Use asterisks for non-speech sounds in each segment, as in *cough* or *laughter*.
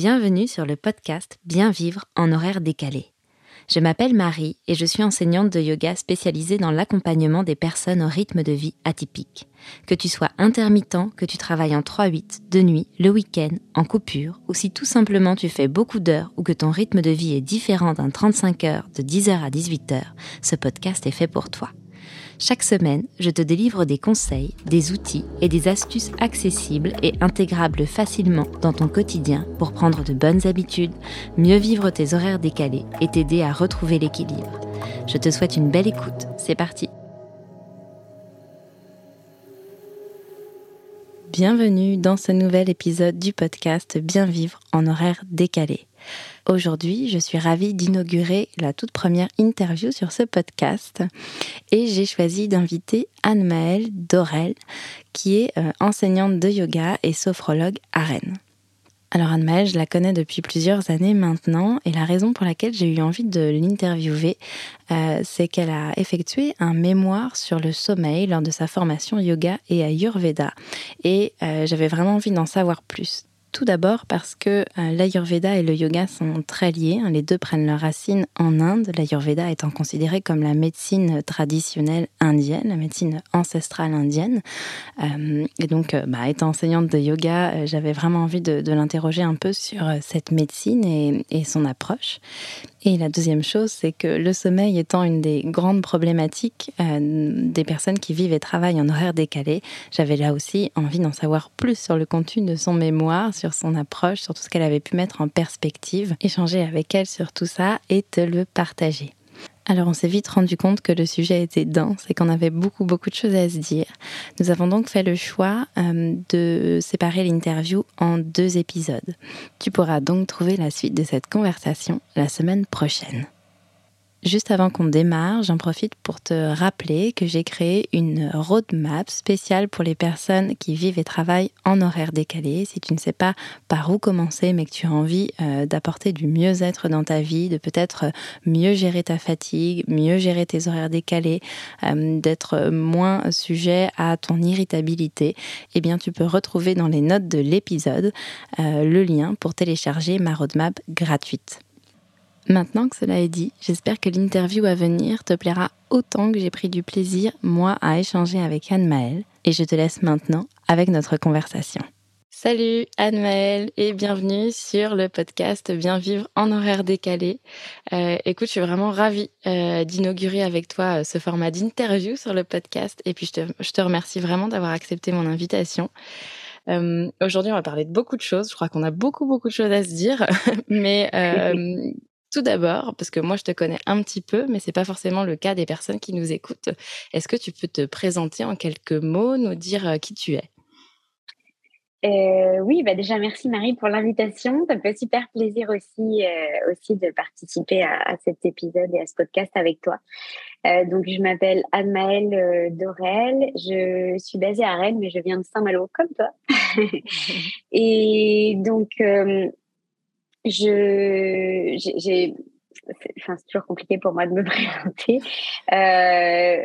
Bienvenue sur le podcast Bien vivre en horaire décalé. Je m'appelle Marie et je suis enseignante de yoga spécialisée dans l'accompagnement des personnes au rythme de vie atypique. Que tu sois intermittent, que tu travailles en 3-8, de nuit, le week-end, en coupure, ou si tout simplement tu fais beaucoup d'heures ou que ton rythme de vie est différent d'un 35 heures de 10h à 18h, ce podcast est fait pour toi. Chaque semaine, je te délivre des conseils, des outils et des astuces accessibles et intégrables facilement dans ton quotidien pour prendre de bonnes habitudes, mieux vivre tes horaires décalés et t'aider à retrouver l'équilibre. Je te souhaite une belle écoute. C'est parti. Bienvenue dans ce nouvel épisode du podcast Bien vivre en horaire décalé. Aujourd'hui, je suis ravie d'inaugurer la toute première interview sur ce podcast et j'ai choisi d'inviter Anne-Maëlle Dorel, qui est euh, enseignante de yoga et sophrologue à Rennes. Alors Anne-Maëlle, je la connais depuis plusieurs années maintenant et la raison pour laquelle j'ai eu envie de l'interviewer, euh, c'est qu'elle a effectué un mémoire sur le sommeil lors de sa formation yoga et ayurveda et euh, j'avais vraiment envie d'en savoir plus. Tout d'abord parce que euh, l'Ayurveda et le yoga sont très liés. Hein. Les deux prennent leurs racines en Inde, l'Ayurveda étant considéré comme la médecine traditionnelle indienne, la médecine ancestrale indienne. Euh, et donc, euh, bah, étant enseignante de yoga, j'avais vraiment envie de, l'interroger un peu sur cette médecine et son approche. Et la deuxième chose, c'est que le sommeil étant une des grandes problématiques des personnes qui vivent et travaillent en horaire décalé, j'avais là aussi envie d'en savoir plus sur le contenu de son mémoire, sur son approche, sur tout ce qu'elle avait pu mettre en perspective, échanger avec elle sur tout ça et te le partager. Alors on s'est vite rendu compte que le sujet était dense et qu'on avait beaucoup beaucoup de choses à se dire. Nous avons donc fait le choix euh, de séparer l'interview en deux épisodes. Tu pourras donc trouver la suite de cette conversation la semaine prochaine. Juste avant qu'on démarre, j'en profite pour te rappeler que j'ai créé une roadmap spéciale pour les personnes qui vivent et travaillent en horaire décalé. Si tu ne sais pas par où commencer, mais que tu as envie euh, d'apporter du mieux-être dans ta vie, de peut-être mieux gérer ta fatigue, mieux gérer tes horaires décalés, euh, d'être moins sujet à ton irritabilité, eh bien tu peux retrouver dans les notes de l'épisode euh, le lien pour télécharger ma roadmap gratuite. Maintenant que cela est dit, j'espère que l'interview à venir te plaira autant que j'ai pris du plaisir, moi, à échanger avec Anne-Maëlle. Et je te laisse maintenant avec notre conversation. Salut Anne-Maëlle et bienvenue sur le podcast Bien vivre en horaire décalé. Euh, écoute, je suis vraiment ravie euh, d'inaugurer avec toi euh, ce format d'interview sur le podcast et puis je te, je te remercie vraiment d'avoir accepté mon invitation. Aujourd'hui, on va parler de beaucoup de choses. Je crois qu'on a beaucoup, beaucoup de choses à se dire. *laughs* Mais *laughs* tout d'abord, parce que moi je te connais un petit peu, mais c'est pas forcément le cas des personnes qui nous écoutent. Est-ce que tu peux te présenter en quelques mots, nous dire euh, qui tu es? Euh, oui, bah déjà merci Marie pour l'invitation. Ça me fait super plaisir aussi, euh, aussi de participer à, cet épisode et à ce podcast avec toi. donc je m'appelle Anne-Maëlle Dorel. Je suis basée à Rennes, mais je viens de Saint-Malo comme toi. *laughs* *laughs* et donc je, j'ai, enfin, c'est toujours compliqué pour moi de me *laughs* présenter. Euh,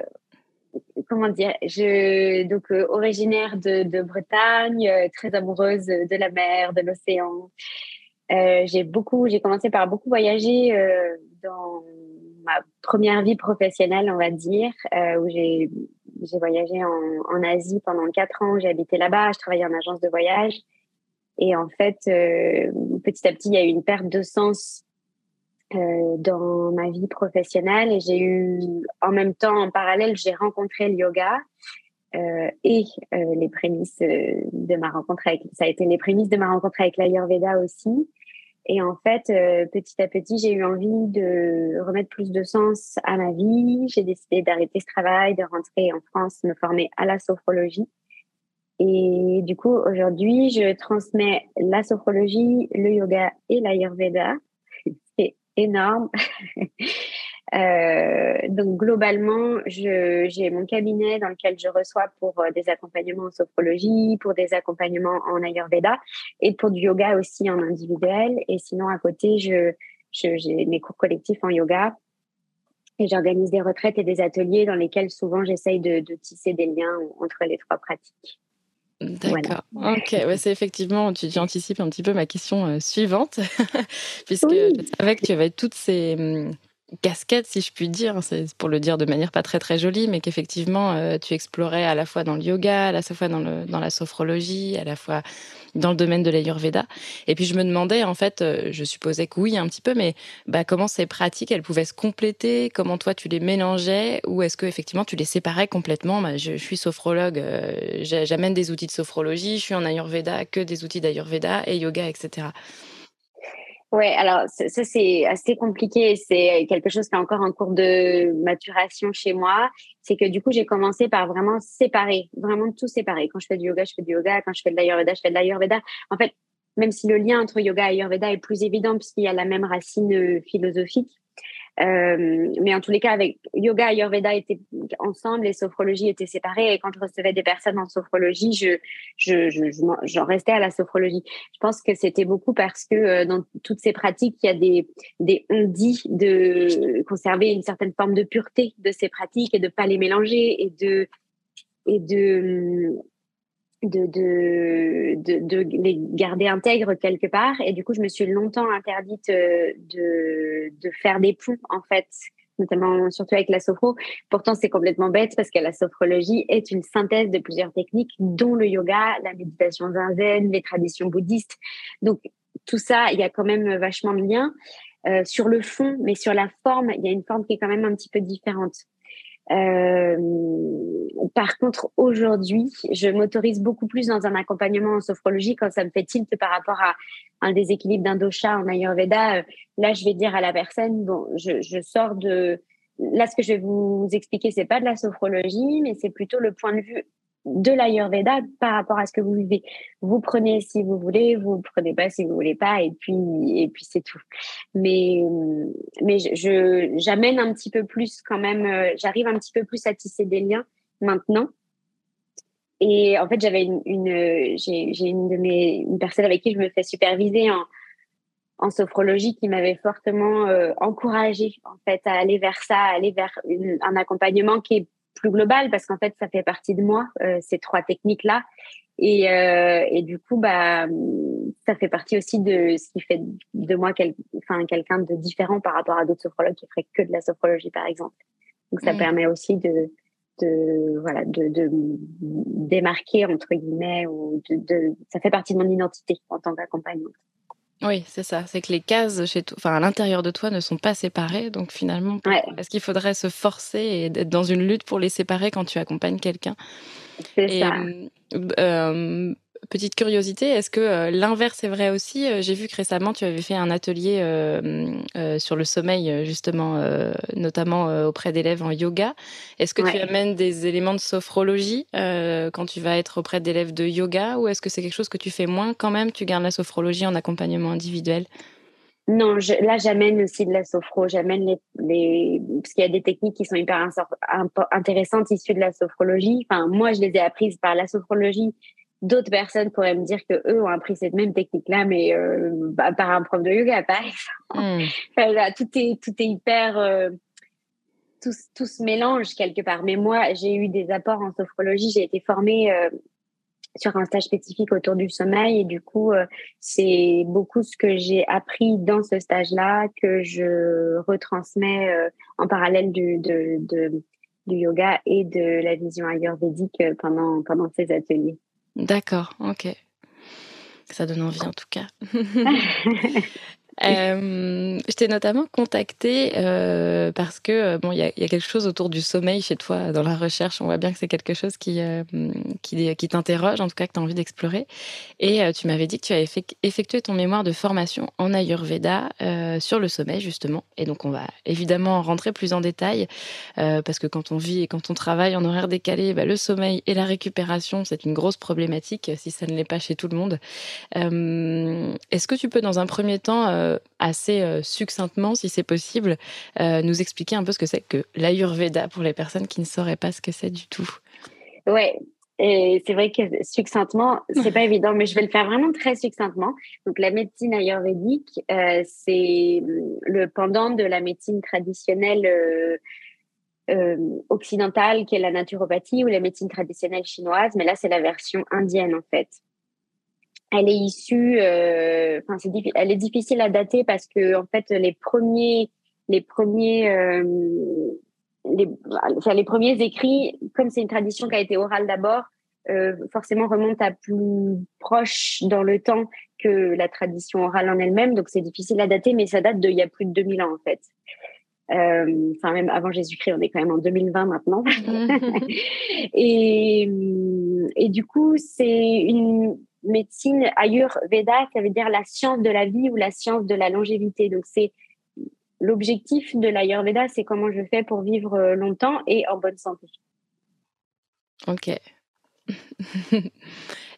comment dire Je donc euh, originaire de, Bretagne, euh, très amoureuse de la mer, de l'océan. j'ai beaucoup, j'ai commencé par beaucoup voyager dans ma première vie professionnelle, on va dire, où j'ai j'ai voyagé en, en Asie pendant quatre ans. J'ai habité là-bas. Je travaillais en agence de voyage. Et en fait, euh, petit à petit, il y a eu une perte de sens euh, dans ma vie professionnelle et j'ai eu, en même temps, en parallèle, j'ai rencontré le yoga euh, et les prémices de ma rencontre avec, ça a été les prémices de ma rencontre avec l'Ayurveda aussi. Et en fait, petit à petit, j'ai eu envie de remettre plus de sens à ma vie. J'ai décidé d'arrêter ce travail, de rentrer en France, me former à la sophrologie. Et du coup, aujourd'hui, je transmets la sophrologie, le yoga et l'ayurveda. *laughs* C'est énorme. *laughs* euh, donc, globalement, j'ai mon cabinet dans lequel je reçois pour euh, des accompagnements en sophrologie, pour des accompagnements en ayurveda et pour du yoga aussi en individuel. Et sinon, à côté, j'ai mes cours collectifs en yoga et j'organise des retraites et des ateliers dans lesquels souvent j'essaye de tisser des liens entre les trois pratiques. D'accord. Ok, ouais, c'est effectivement, tu, anticipes un petit peu ma question suivante, *laughs* puisque je savais que tu avais toutes ces hum, casquette, si je puis dire, c'est pour le dire de manière pas très très jolie, mais qu'effectivement euh, tu explorais à la fois dans le yoga, à la fois dans, le, dans la sophrologie, à la fois dans le domaine de l'ayurveda. Et puis je me demandais, en fait, euh, je supposais que oui un petit peu, mais bah, comment ces pratiques, elles pouvaient se compléter, comment toi tu les mélangeais, ou est-ce que effectivement tu les séparais complètement? Bah, je, suis sophrologue, euh, j'amène des outils de sophrologie, je suis en ayurveda, que des outils d'ayurveda et yoga, etc. Ouais, alors ça c'est assez compliqué. C'est quelque chose qui est encore en cours de maturation chez moi. C'est que du coup j'ai commencé par vraiment séparer, vraiment tout séparer. Quand je fais du yoga, je fais du yoga. Quand je fais de l'ayurveda, je fais de l'ayurveda. En fait, même si le lien entre yoga et ayurveda est plus évident puisqu'il y a la même racine euh, philosophique, euh, mais en tous les cas, avec yoga et Ayurveda étaient ensemble, les sophrologies étaient séparées. Et quand je recevais des personnes en sophrologie, je, je, je, j'en restais à la sophrologie. Je pense que c'était beaucoup parce que euh, dans toutes ces pratiques, il y a des, des on dit de conserver une certaine forme de pureté de ces pratiques et de pas les mélanger et de et de de, de, de, les garder intègres quelque part. Et du coup, je me suis longtemps interdite euh, de, de faire des ponts, en fait, notamment surtout avec la sophro. Pourtant, c'est complètement bête parce que la sophrologie est une synthèse de plusieurs techniques, dont le yoga, la méditation zen, les traditions bouddhistes. Donc, tout ça, il y a quand même vachement de liens. Euh, sur le fond, mais sur la forme, il y a une forme qui est quand même un petit peu différente. Euh, par contre, aujourd'hui, je m'autorise beaucoup plus dans un accompagnement en sophrologie quand ça me fait tilt par rapport à un déséquilibre d'un dosha en Ayurveda. Euh, là, je vais dire à la personne, bon, je, je sors de... Là, ce que je vais vous expliquer, c'est pas de la sophrologie, mais c'est plutôt le point de vue de l'Ayurveda par rapport à ce que vous vivez. Vous prenez si vous voulez, vous prenez pas si vous voulez pas, et puis et puis c'est tout. Mais mais je j'amène un petit peu plus quand même. Euh, j'arrive un petit peu plus à tisser des liens maintenant. Et en fait, j'avais une, une j'ai une de mes une personne avec qui je me fais superviser en en sophrologie qui m'avait fortement euh, encouragée en fait à aller vers ça, à aller vers un accompagnement qui est plus global parce qu'en fait, ça fait partie de moi, euh, ces trois techniques-là. Et, euh, et, du coup, bah, ça fait partie aussi de ce qui fait de moi quel, enfin, quelqu'un de différent par rapport à d'autres sophrologues qui feraient que de la sophrologie, par exemple. Donc, ça mm. permet aussi de, de, voilà, de, de démarquer, entre guillemets, ou de, de, ça fait partie de mon identité en tant qu'accompagnante. Oui, c'est ça. C'est que les cases chez toi, enfin à l'intérieur de toi, ne sont pas séparées. Donc finalement, est-ce qu'il faudrait se forcer et être dans une lutte pour les séparer quand tu accompagnes quelqu'un? C'est ça. Euh, euh petite curiosité, est-ce que euh, l'inverse est vrai aussi? Euh, J'ai vu que récemment, tu avais fait un atelier euh, sur le sommeil, justement, notamment auprès d'élèves en yoga. Est-ce que tu amènes des éléments de sophrologie quand tu vas être auprès d'élèves de yoga? Ou est-ce que c'est quelque chose que tu fais moins quand même? Tu gardes la sophrologie en accompagnement individuel? Non, là j'amène aussi de la sophro, j'amène les, les, parce qu'il y a des techniques qui sont hyper intéressantes issues de la sophrologie. Enfin, moi je les ai apprises par la sophrologie d'autres personnes pourraient me dire que eux ont appris cette même technique-là, mais euh, bah, par un prof de yoga, par exemple. Hmm. *laughs* tout est tout est hyper euh, tout, tout, se mélange quelque part. Mais moi, j'ai eu des apports en sophrologie. J'ai été formée euh, sur un stage spécifique autour du sommeil et du coup, c'est beaucoup ce que j'ai appris dans ce stage-là que je retransmets en parallèle du, de, de, du yoga et de la vision ayurvédique pendant pendant ces ateliers. D'accord, ok. Ça donne envie en tout cas. *laughs* *laughs* Euh, je t'ai notamment contacté euh, parce que euh, bon, il y, a quelque chose autour du sommeil chez toi dans la recherche. On voit bien que c'est quelque chose qui qui, t'interroge, en tout cas que tu as envie d'explorer. Et tu m'avais dit que tu avais effectué ton mémoire de formation en Ayurveda sur le sommeil justement. Et donc on va évidemment rentrer plus en détail parce que quand on vit et quand on travaille en horaire décalé, bah, le sommeil et la récupération c'est une grosse problématique si ça ne l'est pas chez tout le monde. Est-ce que tu peux dans un premier temps assez euh, succinctement, si c'est possible, euh, nous expliquer un peu ce que c'est que l'Ayurveda pour les personnes qui ne sauraient pas ce que c'est du tout. Ouais. Et c'est vrai que succinctement, c'est *laughs* pas évident, mais je vais le faire vraiment très succinctement. Donc, la médecine ayurvédique, c'est le pendant de la médecine traditionnelle occidentale qui est la naturopathie ou la médecine traditionnelle chinoise, mais là c'est la version indienne en fait. Elle est issue, enfin c'est elle est difficile à dater parce que en fait les premiers les premiers les, enfin, les premiers écrits, comme c'est une tradition qui a été orale d'abord, euh, forcément remonte à plus proche dans le temps que la tradition orale en elle-même. Donc c'est difficile à dater, mais ça date d'il y a plus de 2000 ans en fait. Euh, enfin, même avant Jésus-Christ, on est quand même en 2020 maintenant. *laughs* et, et du coup, c'est une médecine Ayurveda, ça veut dire la science de la vie ou la science de la longévité. Donc c'est l'objectif de l'Ayurveda, c'est comment je fais pour vivre longtemps et en bonne santé. Ok. *laughs*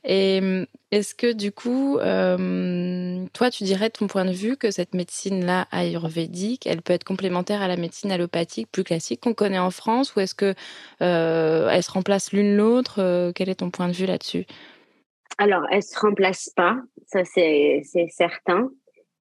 Et mmh, est-ce que du coup, toi, tu dirais de ton point de vue que cette médecine-là ayurvédique, elle peut être complémentaire à la médecine allopathique plus classique qu'on connaît en France, ou est-ce que elle se remplace l'une l'autre Quel est ton point de vue là-dessus? Alors, elle se remplace pas, ça c'est certain.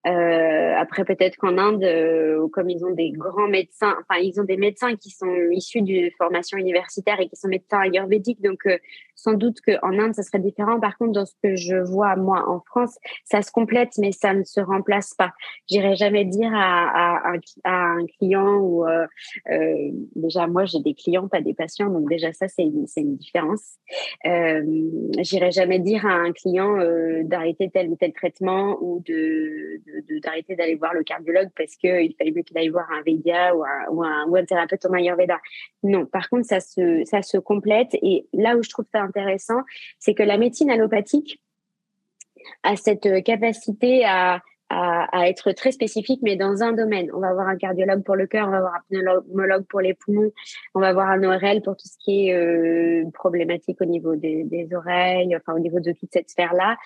Euh, après, peut-être qu'en Inde, euh, comme ils ont des grands médecins, enfin, ils ont des médecins qui sont issus d'une formation universitaire et qui sont médecins ayurvédiques. Donc, euh, sans doute qu'en Inde, ça serait différent. Par contre, dans ce que je vois, moi, en France, ça se complète, mais ça ne se remplace pas. J'irai jamais dire à, à, à, un client ou, euh, euh, déjà, moi, j'ai des clients, pas des patients. Donc, déjà, ça, c'est une, une différence. J'irai jamais dire à un client d'arrêter tel ou tel traitement ou de, de d'arrêter d'aller voir le cardiologue parce qu'il fallait mieux qu'il aille voir un Védia ou un, ou un, thérapeute en Ayurveda. Non, par contre, ça se, ça se complète. Et là où je trouve ça intéressant, c'est que la médecine allopathique a cette capacité à, à, être très spécifique, mais dans un domaine. On va avoir un cardiologue pour le cœur, on va avoir un pneumologue pour les poumons, on va avoir un ORL pour tout ce qui est euh, problématique au niveau des, des, oreilles, enfin au niveau de toute cette sphère-là.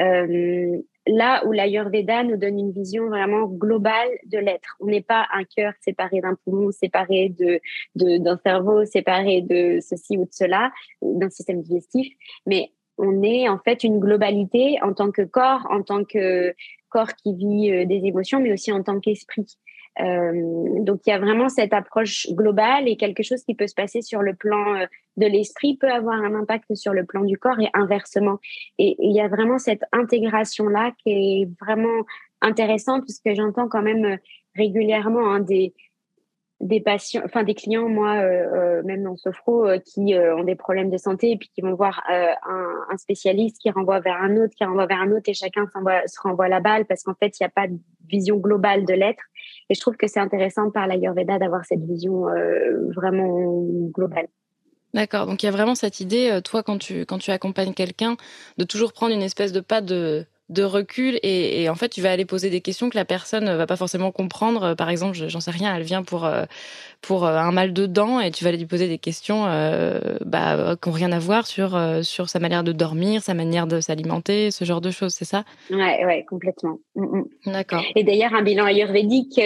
Euh, là où l'Ayurveda nous donne une vision vraiment globale de l'être. On n'est pas un cœur séparé d'un poumon, séparé de d'un cerveau, séparé de ceci ou de cela, d'un système digestif, mais on est en fait une globalité en tant que corps, en tant que corps qui vit euh, des émotions, mais aussi en tant qu'esprit. Euh, donc il y a vraiment cette approche globale et quelque chose qui peut se passer sur le plan euh, de l'esprit peut avoir un impact sur le plan du corps et inversement. Et, il y a vraiment cette intégration là qui est vraiment intéressante puisque j'entends quand même régulièrement hein, des des patients, enfin des clients, moi, euh, euh, même dans Sophro, euh, qui ont des problèmes de santé et puis qui vont voir un, un, spécialiste qui renvoie vers un autre, qui renvoie vers un autre et chacun se renvoie la balle parce qu'en fait, il n'y a pas de vision globale de l'être. Et je trouve que c'est intéressant par l'Ayurveda d'avoir cette vision vraiment globale. D'accord. Donc il y a vraiment cette idée, toi, quand tu, quand tu accompagnes quelqu'un, de toujours prendre une espèce de pas de de recul et, en fait tu vas aller poser des questions que la personne va pas forcément comprendre. Par exemple j'en sais rien elle vient pour euh, pour euh, un mal de dents et tu vas aller lui poser des questions euh, bah, qui n'ont rien à voir sur sur sa manière de dormir sa manière de s'alimenter ce genre de choses c'est ça? Ouais ouais complètement. Mm, mm. d'accord. Et d'ailleurs un bilan ayurvédique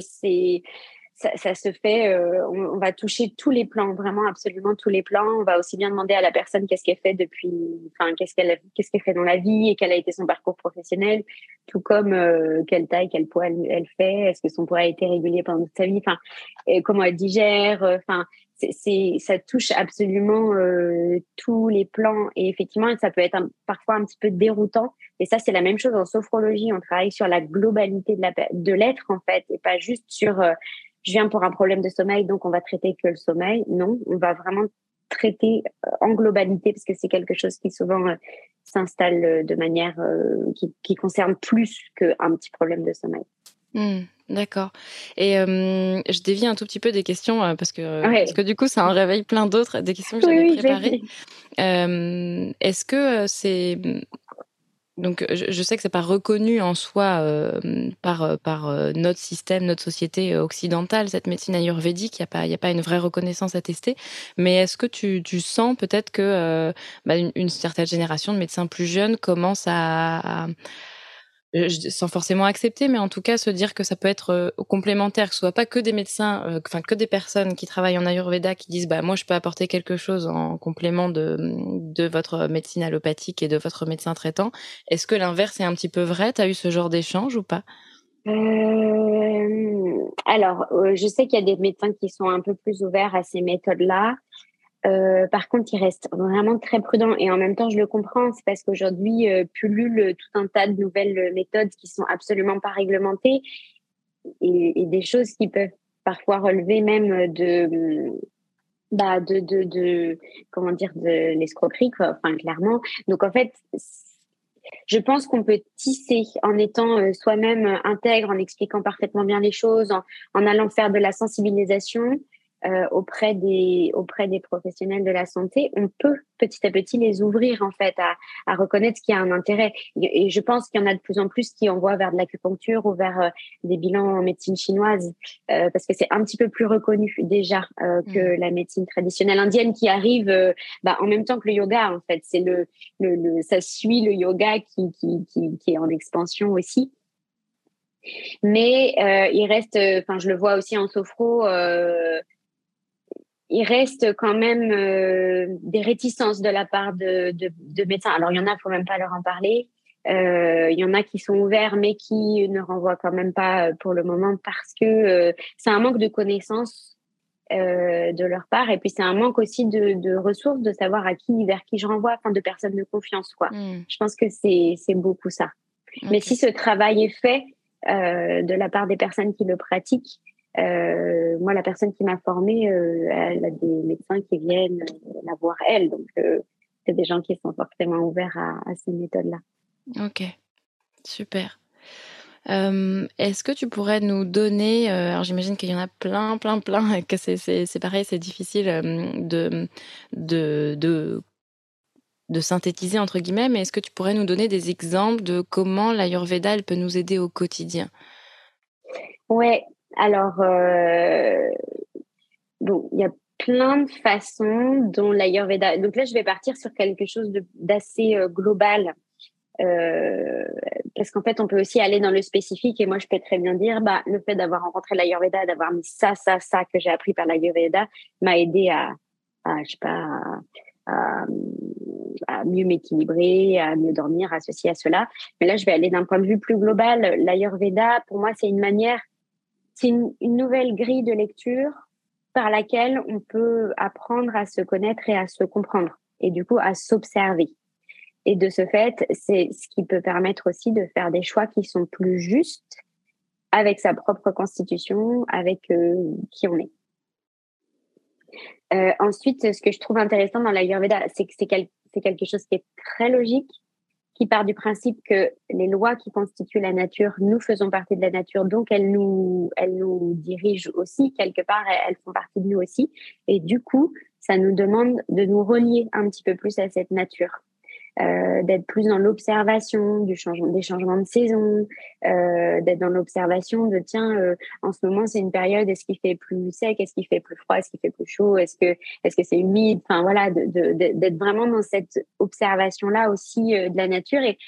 c'est ça, se fait, euh, on, va toucher tous les plans, vraiment absolument tous les plans. On va aussi bien demander à la personne qu'est-ce qu'elle fait depuis, enfin qu'est-ce qu'elle qu'est-ce fait dans la vie et quel a été son parcours professionnel, tout comme euh, quelle taille, quel poids elle, fait, est-ce que son poids a été régulier pendant toute sa vie, enfin comment elle digère, euh, enfin c'est ça touche absolument tous les plans. Et effectivement ça peut être parfois un petit peu déroutant. Et ça c'est la même chose en sophrologie. On travaille sur la globalité de l'être en fait et pas juste sur je viens pour un problème de sommeil, donc on va traiter que le sommeil. Non, on va vraiment traiter euh, en globalité parce que c'est quelque chose qui souvent euh, s'installe euh, de manière qui, concerne plus qu'un petit problème de sommeil. Hmm, d'accord. Et je dévie un tout petit peu des questions parce que parce que du coup ça en réveille plein d'autres des questions que j'avais préparées. Est-ce que c'est donc, je, sais que c'est pas reconnu en soi euh, par, euh, par euh, notre système, notre société occidentale, cette médecine ayurvédique. Il n'y a, pas, a pas une vraie reconnaissance attestée. Mais est-ce que tu, tu sens peut-être que bah, une, certaine génération de médecins plus jeunes commence à euh, sans forcément accepter, mais en tout cas se dire que ça peut être euh, complémentaire, que ce soit pas que des médecins, euh, enfin que des personnes qui travaillent en Ayurveda qui disent bah moi je peux apporter quelque chose en complément de, de votre médecine allopathique et de votre médecin traitant. Est-ce que l'inverse est un petit peu vrai? T'as eu ce genre d'échange ou pas? Alors, je sais qu'il y a des médecins qui sont un peu plus ouverts à ces méthodes-là. Euh, par contre, il reste vraiment très prudent et en même temps, je le comprends. C'est parce qu'aujourd'hui, euh, pullule tout un tas de nouvelles méthodes qui sont absolument pas réglementées et, et des choses qui peuvent parfois relever même de, bah, de, de, de comment dire, de l'escroquerie, quoi. Enfin, clairement. Donc, en fait, je pense qu'on peut tisser en étant euh, soi-même intègre, en expliquant parfaitement bien les choses, en, en allant faire de la sensibilisation. Euh, auprès des auprès des professionnels de la santé, on peut petit à petit les ouvrir en fait à, à reconnaître qu'il y a un intérêt. Et, je pense qu'il y en a de plus en plus qui envoient vers de l'acupuncture ou vers euh, des bilans en médecine chinoise euh, parce que c'est un petit peu plus reconnu déjà que mmh. la médecine traditionnelle indienne qui arrive bah, en même temps que le yoga en fait. C'est le, le, le, ça suit le yoga qui, qui, qui, qui est en expansion aussi. Mais euh, il reste, enfin, je le vois aussi en sophro, euh, il reste quand même euh, des réticences de la part de, de, médecins. Alors, il y en a, il faut même pas leur en parler. Euh, il y en a qui sont ouverts, mais qui ne renvoient quand même pas euh, pour le moment parce que c'est un manque de connaissances de leur part. Et puis, c'est un manque aussi de, ressources, de savoir à qui, vers qui je renvoie, enfin, de personnes de confiance, quoi. Hmm. Je pense que c'est beaucoup ça. Mais si ce travail est fait de la part des personnes qui le pratiquent, euh, moi, la personne qui m'a formée, euh, elle a des médecins qui viennent la voir elle. Donc, euh, c'est des gens qui sont forcément ouverts à, à ces méthodes-là. Ok, super. Est-ce que tu pourrais nous donner, alors j'imagine qu'il y en a plein, plein, plein, *laughs* que c'est pareil, c'est difficile de, de, de, de, synthétiser entre guillemets, mais est-ce que tu pourrais nous donner des exemples de comment l'Ayurveda elle peut nous aider au quotidien? Ouais, alors, euh, bon, il y a plein de façons dont l'Ayurveda. Donc là, je vais partir sur quelque chose d'assez euh, global. Euh, parce qu'en fait, on peut aussi aller dans le spécifique et moi, je peux très bien dire, bah, le fait d'avoir rencontré l'Ayurveda, d'avoir mis ça, ça, ça que j'ai appris par l'Ayurveda m'a aidé à, je sais pas, à, à mieux m'équilibrer, à mieux dormir, à ceci, à cela. Mais là, je vais aller d'un point de vue plus global. L'Ayurveda, pour moi, c'est une manière c'est une, nouvelle grille de lecture par laquelle on peut apprendre à se connaître et à se comprendre et du coup à s'observer. Et de ce fait, c'est ce qui peut permettre aussi de faire des choix qui sont plus justes avec sa propre constitution, avec euh, qui on est. Euh, ensuite, ce que je trouve intéressant dans l'Ayurveda, c'est que c'est quelque chose qui est très logique, qui part du principe que les lois qui constituent la nature, nous faisons partie de la nature, donc elles nous, elles nous dirigent aussi, quelque part, elles font partie de nous aussi. Et du coup, ça nous demande de nous relier un petit peu plus à cette nature. Euh, d'être plus dans l'observation du changement, des changements de saison, euh, d'être dans l'observation de tiens, euh, en ce moment c'est une période, est-ce qu'il fait plus sec, est-ce qu'il fait plus froid, est-ce qu'il fait plus chaud, est-ce que est-ce que c'est humide, enfin voilà, d'être vraiment dans cette observation là aussi de la nature et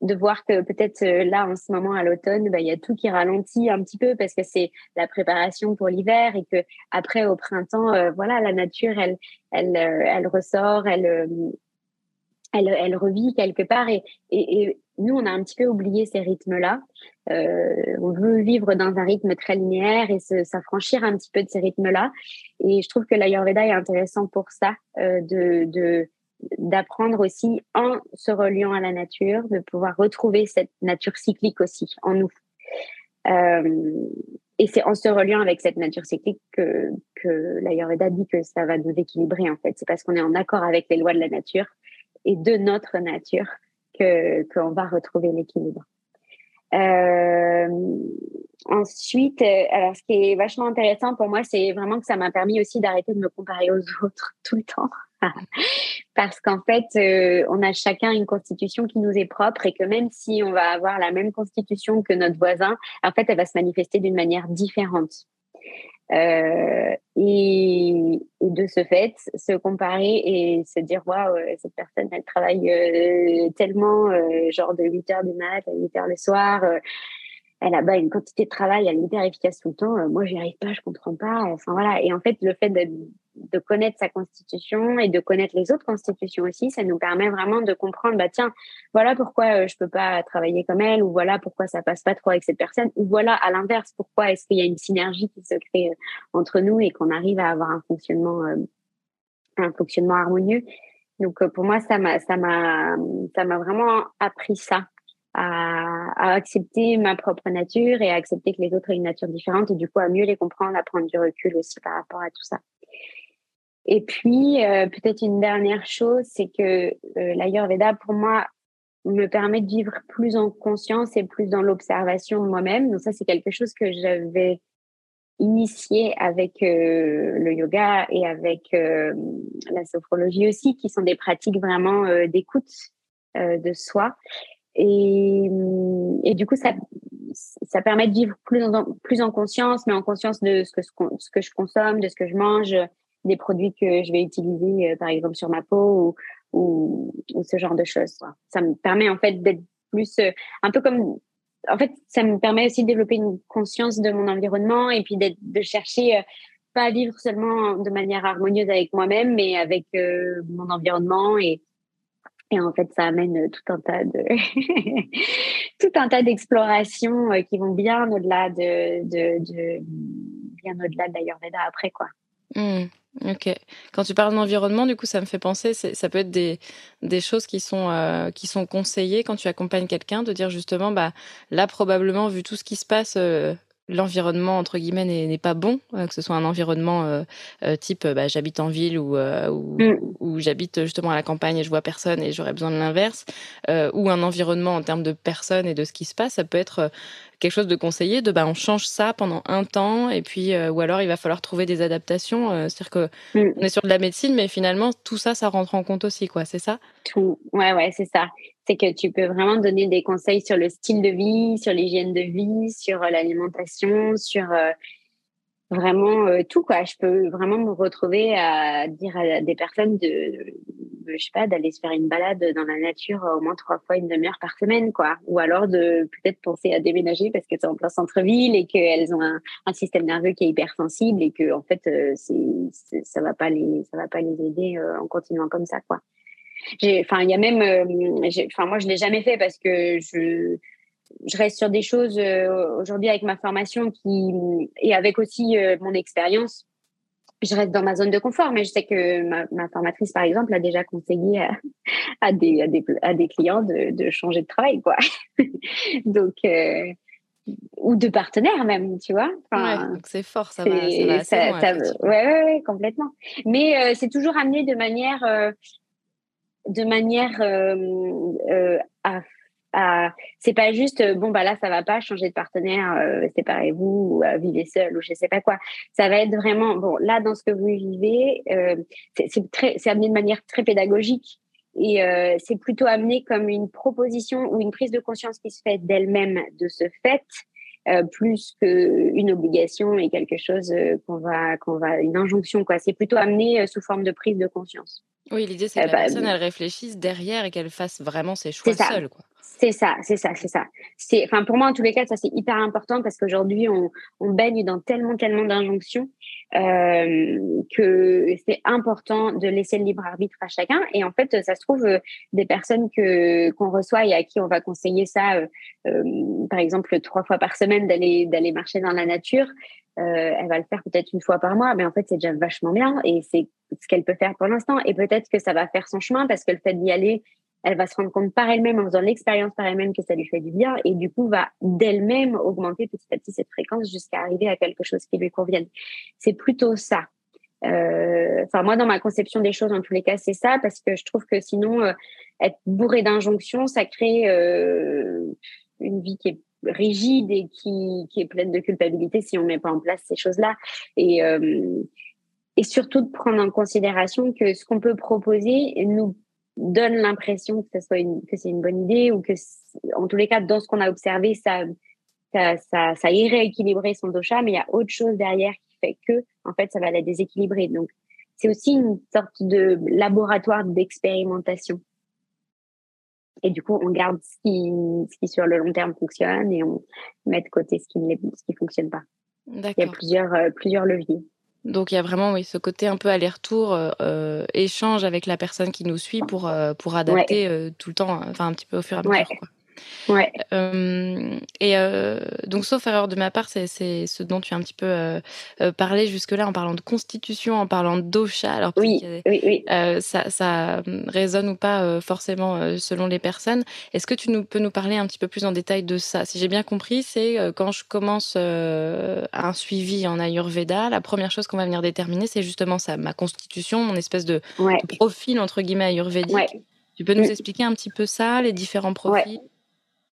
de voir que peut-être là en ce moment à l'automne bah, il y a tout qui ralentit un petit peu parce que c'est la préparation pour l'hiver et que après au printemps voilà la nature elle elle elle ressort elle elle, elle revit quelque part et, et, et, nous, on a un petit peu oublié ces rythmes-là. Euh, on veut vivre dans un rythme très linéaire et s'affranchir un petit peu de ces rythmes-là. Et je trouve que l'Ayurveda est intéressant pour ça, euh, de d'apprendre aussi en se reliant à la nature, de pouvoir retrouver cette nature cyclique aussi en nous. Euh, et c'est en se reliant avec cette nature cyclique que, que l'Ayurveda dit que ça va nous équilibrer en fait. C'est parce qu'on est en accord avec les lois de la nature et de notre nature que qu'on va retrouver l'équilibre. Euh, ensuite, euh, alors ce qui est vachement intéressant pour moi, c'est vraiment que ça m'a permis aussi d'arrêter de me comparer aux *laughs* autres tout le temps. *laughs* Parce qu'en fait, euh, on a chacun une constitution qui nous est propre et que même si on va avoir la même constitution que notre voisin, en fait, elle va se manifester d'une manière différente. Euh, et, de ce fait, se comparer et se dire waouh, cette personne, elle travaille euh, tellement, euh, genre de 8 heures du mat à 8 heures le soir. elle a bah, une quantité de travail, elle est hyper efficace tout le temps. moi, j'y arrive pas, je comprends pas. Enfin voilà. Et en fait, le fait de connaître sa constitution et de connaître les autres constitutions aussi, ça nous permet vraiment de comprendre, bah tiens, voilà pourquoi je peux pas travailler comme elle, ou voilà pourquoi ça passe pas trop avec cette personne, ou voilà à l'inverse, pourquoi est-ce qu'il y a une synergie qui se crée entre nous et qu'on arrive à avoir un fonctionnement, un fonctionnement harmonieux. Donc pour moi, ça m'a, ça m'a, ça m'a vraiment appris ça à, accepter ma propre nature et à accepter que les autres aient une nature différente et du coup à mieux les comprendre, à prendre du recul aussi par rapport à tout ça. Et puis, euh, peut-être une dernière chose, c'est que euh, l'Ayurveda, pour moi, me permet de vivre plus en conscience et plus dans l'observation de moi-même. Donc ça, c'est quelque chose que j'avais initié avec euh, le yoga et avec la sophrologie aussi, qui sont des pratiques vraiment d'écoute de soi. Et, et du coup, ça, ça permet de vivre plus en, plus en conscience, mais en conscience de ce que, ce que je consomme, de ce que je mange, des produits que je vais utiliser, euh, par exemple, sur ma peau ou, ou, ce genre de choses. Ça me permet en fait d'être plus, euh, un peu comme, en fait, ça me permet aussi de développer une conscience de mon environnement et puis de chercher, euh, pas à vivre seulement de manière harmonieuse avec moi-même, mais avec mon environnement et, et en fait, ça amène tout un tas de *laughs* tout un tas d'explorations qui vont bien au-delà de, de, bien au-delà de après quoi. Mmh, ok. Quand tu parles d'environnement, du coup, ça me fait penser, ça peut être des, des choses qui sont, euh, qui sont conseillées quand tu accompagnes quelqu'un, de dire justement, bah, là, probablement, vu tout ce qui se passe, euh, l'environnement entre guillemets n'est pas bon, euh, que ce soit un environnement euh, euh, type bah, j'habite en ville ou, mm. ou, j'habite justement à la campagne et je vois personne et j'aurais besoin de l'inverse, ou un environnement en termes de personnes et de ce qui se passe, ça peut être quelque chose de conseillé, de bah, on change ça pendant un temps et puis ou alors il va falloir trouver des adaptations. C'est-à-dire que mm. on est sur de la médecine, mais finalement tout ça, ça rentre en compte aussi, quoi. C'est ça? Tout, ouais, ouais, c'est ça c'est que tu peux vraiment donner des conseils sur le style de vie, sur l'hygiène de vie, sur euh, l'alimentation, sur euh, vraiment euh, tout quoi. Je peux vraiment me retrouver à dire à des personnes de, je sais pas, d'aller se faire une balade dans la nature au moins trois fois une demi-heure par semaine quoi, ou alors de peut-être penser à déménager parce que c'est en plein centre-ville et qu'elles ont un, système nerveux qui est hypersensible et que en fait ça va pas les ça va pas les aider en continuant comme ça quoi. Enfin, il y a même, euh, enfin moi je l'ai jamais fait parce que je je reste sur des choses euh, aujourd'hui avec ma formation qui et avec aussi euh, mon expérience. Je reste dans ma zone de confort, mais je sais que ma, ma formatrice, par exemple, a déjà conseillé à, *laughs* à, des, à, des, à des clients de, de changer de travail, quoi. *laughs* Donc, ou de partenaire même, tu vois. Enfin, ouais, donc c'est fort, ça va, ça va ça, loin, ouais, ouais, ouais, complètement. Mais c'est toujours amené de manière de manière euh, euh, à, c'est pas juste euh, bon bah là ça va pas changer de partenaire séparez-vous ou vivez seul ou je sais pas quoi ça va être vraiment bon là dans ce que vous vivez c'est très c'est amené de manière très pédagogique et c'est plutôt amené comme une proposition ou une prise de conscience qui se fait d'elle-même de ce fait plus qu'une obligation et quelque chose qu'on va, qu'on va, une injonction quoi. C'est plutôt amené sous forme de prise de conscience. Oui, l'idée, c'est que la bah, personne, elle réfléchisse derrière et qu'elle fasse vraiment ses choix seule. Quoi. C'est ça, c'est ça, c'est ça. C'est, enfin, pour moi, en tous les cas, ça c'est hyper important parce qu'aujourd'hui, on, on baigne dans tellement, tellement d'injonctions euh, que c'est important de laisser le libre arbitre à chacun. Et en fait, ça se trouve euh, des personnes que qu'on reçoit et à qui on va conseiller ça, euh, euh par exemple, trois fois par semaine d'aller d'aller marcher dans la nature. Euh, elle va le faire peut-être une fois par mois, mais en fait, c'est déjà vachement bien et c'est ce qu'elle peut faire pour l'instant. Et peut-être que ça va faire son chemin parce que le fait d'y aller, elle va se rendre compte par elle-même en faisant l'expérience par elle-même que ça lui fait du bien et du coup va d'elle-même augmenter petit à petit cette fréquence jusqu'à arriver à quelque chose qui lui convienne. C'est plutôt ça. Euh, enfin, moi, dans ma conception des choses, en tous les cas, c'est ça parce que je trouve que sinon, euh, être bourré d'injonctions, ça crée euh, une vie qui est rigide et qui, qui est pleine de culpabilité si on met pas en place ces choses-là. Et, et surtout de prendre en considération que ce qu'on peut proposer nous donne l'impression que, soit que c'est une bonne idée ou que, en tous les cas, dans ce qu'on a observé, ça, ça, ça, ça irait équilibrer son dosha, mais il y a autre chose derrière qui fait que, en fait, ça va la déséquilibrer. Donc, c'est aussi une sorte de laboratoire d'expérimentation. Et du coup, on garde ce qui, ce qui sur le long terme fonctionne et on met de côté ce qui ne ce qui fonctionne pas. Il y a plusieurs, euh, plusieurs leviers. Donc il y a vraiment oui, ce côté un peu aller-retour, échange avec la personne qui nous suit pour, pour adapter tout le temps, enfin un petit peu au fur et à mesure. Quoi. Ouais. Euh, et euh, donc, sauf erreur de ma part, c'est ce dont tu as un petit peu euh, parlé jusque-là en parlant de constitution, en parlant de dosha. Alors, oui, oui, oui. ça, ça résonne ou pas forcément selon les personnes. Est-ce que tu nous, peux nous parler un petit peu plus en détail de ça? Si j'ai bien compris, c'est quand je commence un suivi en Ayurveda, la première chose qu'on va venir déterminer, c'est justement ça, ma constitution, mon espèce de, profil entre guillemets ayurvédique. Tu peux nous mm. expliquer un petit peu ça, les différents profils?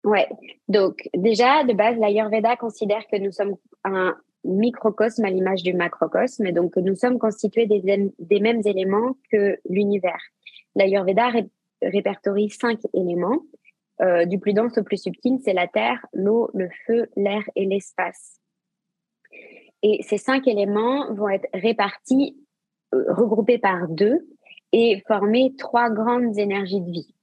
Ouais, donc déjà, de base, l'Ayurveda considère que nous sommes un microcosme à l'image du macrocosme, et donc nous sommes constitués des, des mêmes éléments que l'univers. L'Ayurveda répertorie cinq éléments. Euh, du plus dense au plus subtil, c'est la terre, l'eau, le feu, l'air et l'espace. Et ces cinq éléments vont être répartis, euh, regroupés par deux et former trois grandes énergies de vie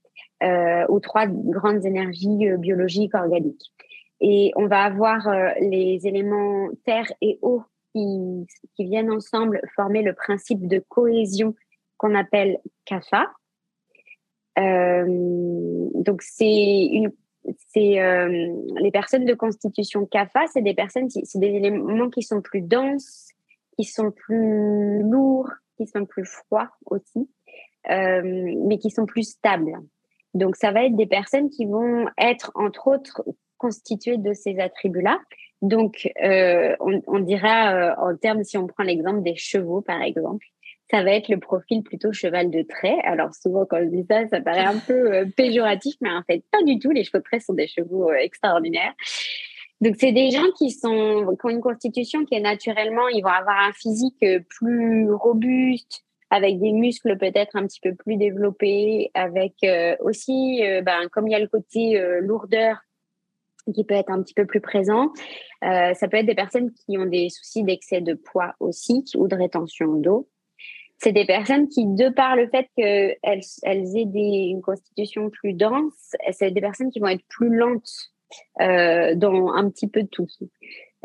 euh, ou trois grandes énergies euh, biologiques organiques. Et on va avoir euh, les éléments terre et eau qui, qui, viennent ensemble former le principe de cohésion qu'on appelle. Euh, donc c'est une c'est euh, les personnes de constitution kapha, c'est des personnes, c'est des éléments qui sont plus denses, qui sont plus lourds, qui sont plus froids aussi, euh, mais qui sont plus stables. Donc, ça va être des personnes qui vont être, entre autres, constituées de ces attributs-là. Donc, euh, on, on, dira euh, en termes, si on prend l'exemple des chevaux, par exemple, ça va être le profil plutôt cheval de trait. Alors, souvent, quand je dis ça, ça paraît un peu euh, *laughs* péjoratif, mais en fait, pas du tout. Les chevaux de trait sont des chevaux extraordinaires. Donc, c'est des gens qui, sont, qui ont une constitution qui est naturellement, ils vont avoir un physique plus robuste, avec des muscles peut-être un petit peu plus développés, avec euh, aussi, euh, ben, comme il y a le côté euh, lourdeur qui peut être un petit peu plus présent, ça peut être des personnes qui ont des soucis d'excès de poids aussi ou de rétention d'eau. C'est des personnes qui, de par le fait qu'elles elles aient des, une constitution plus dense, c'est des personnes qui vont être plus lentes dans un petit peu tout.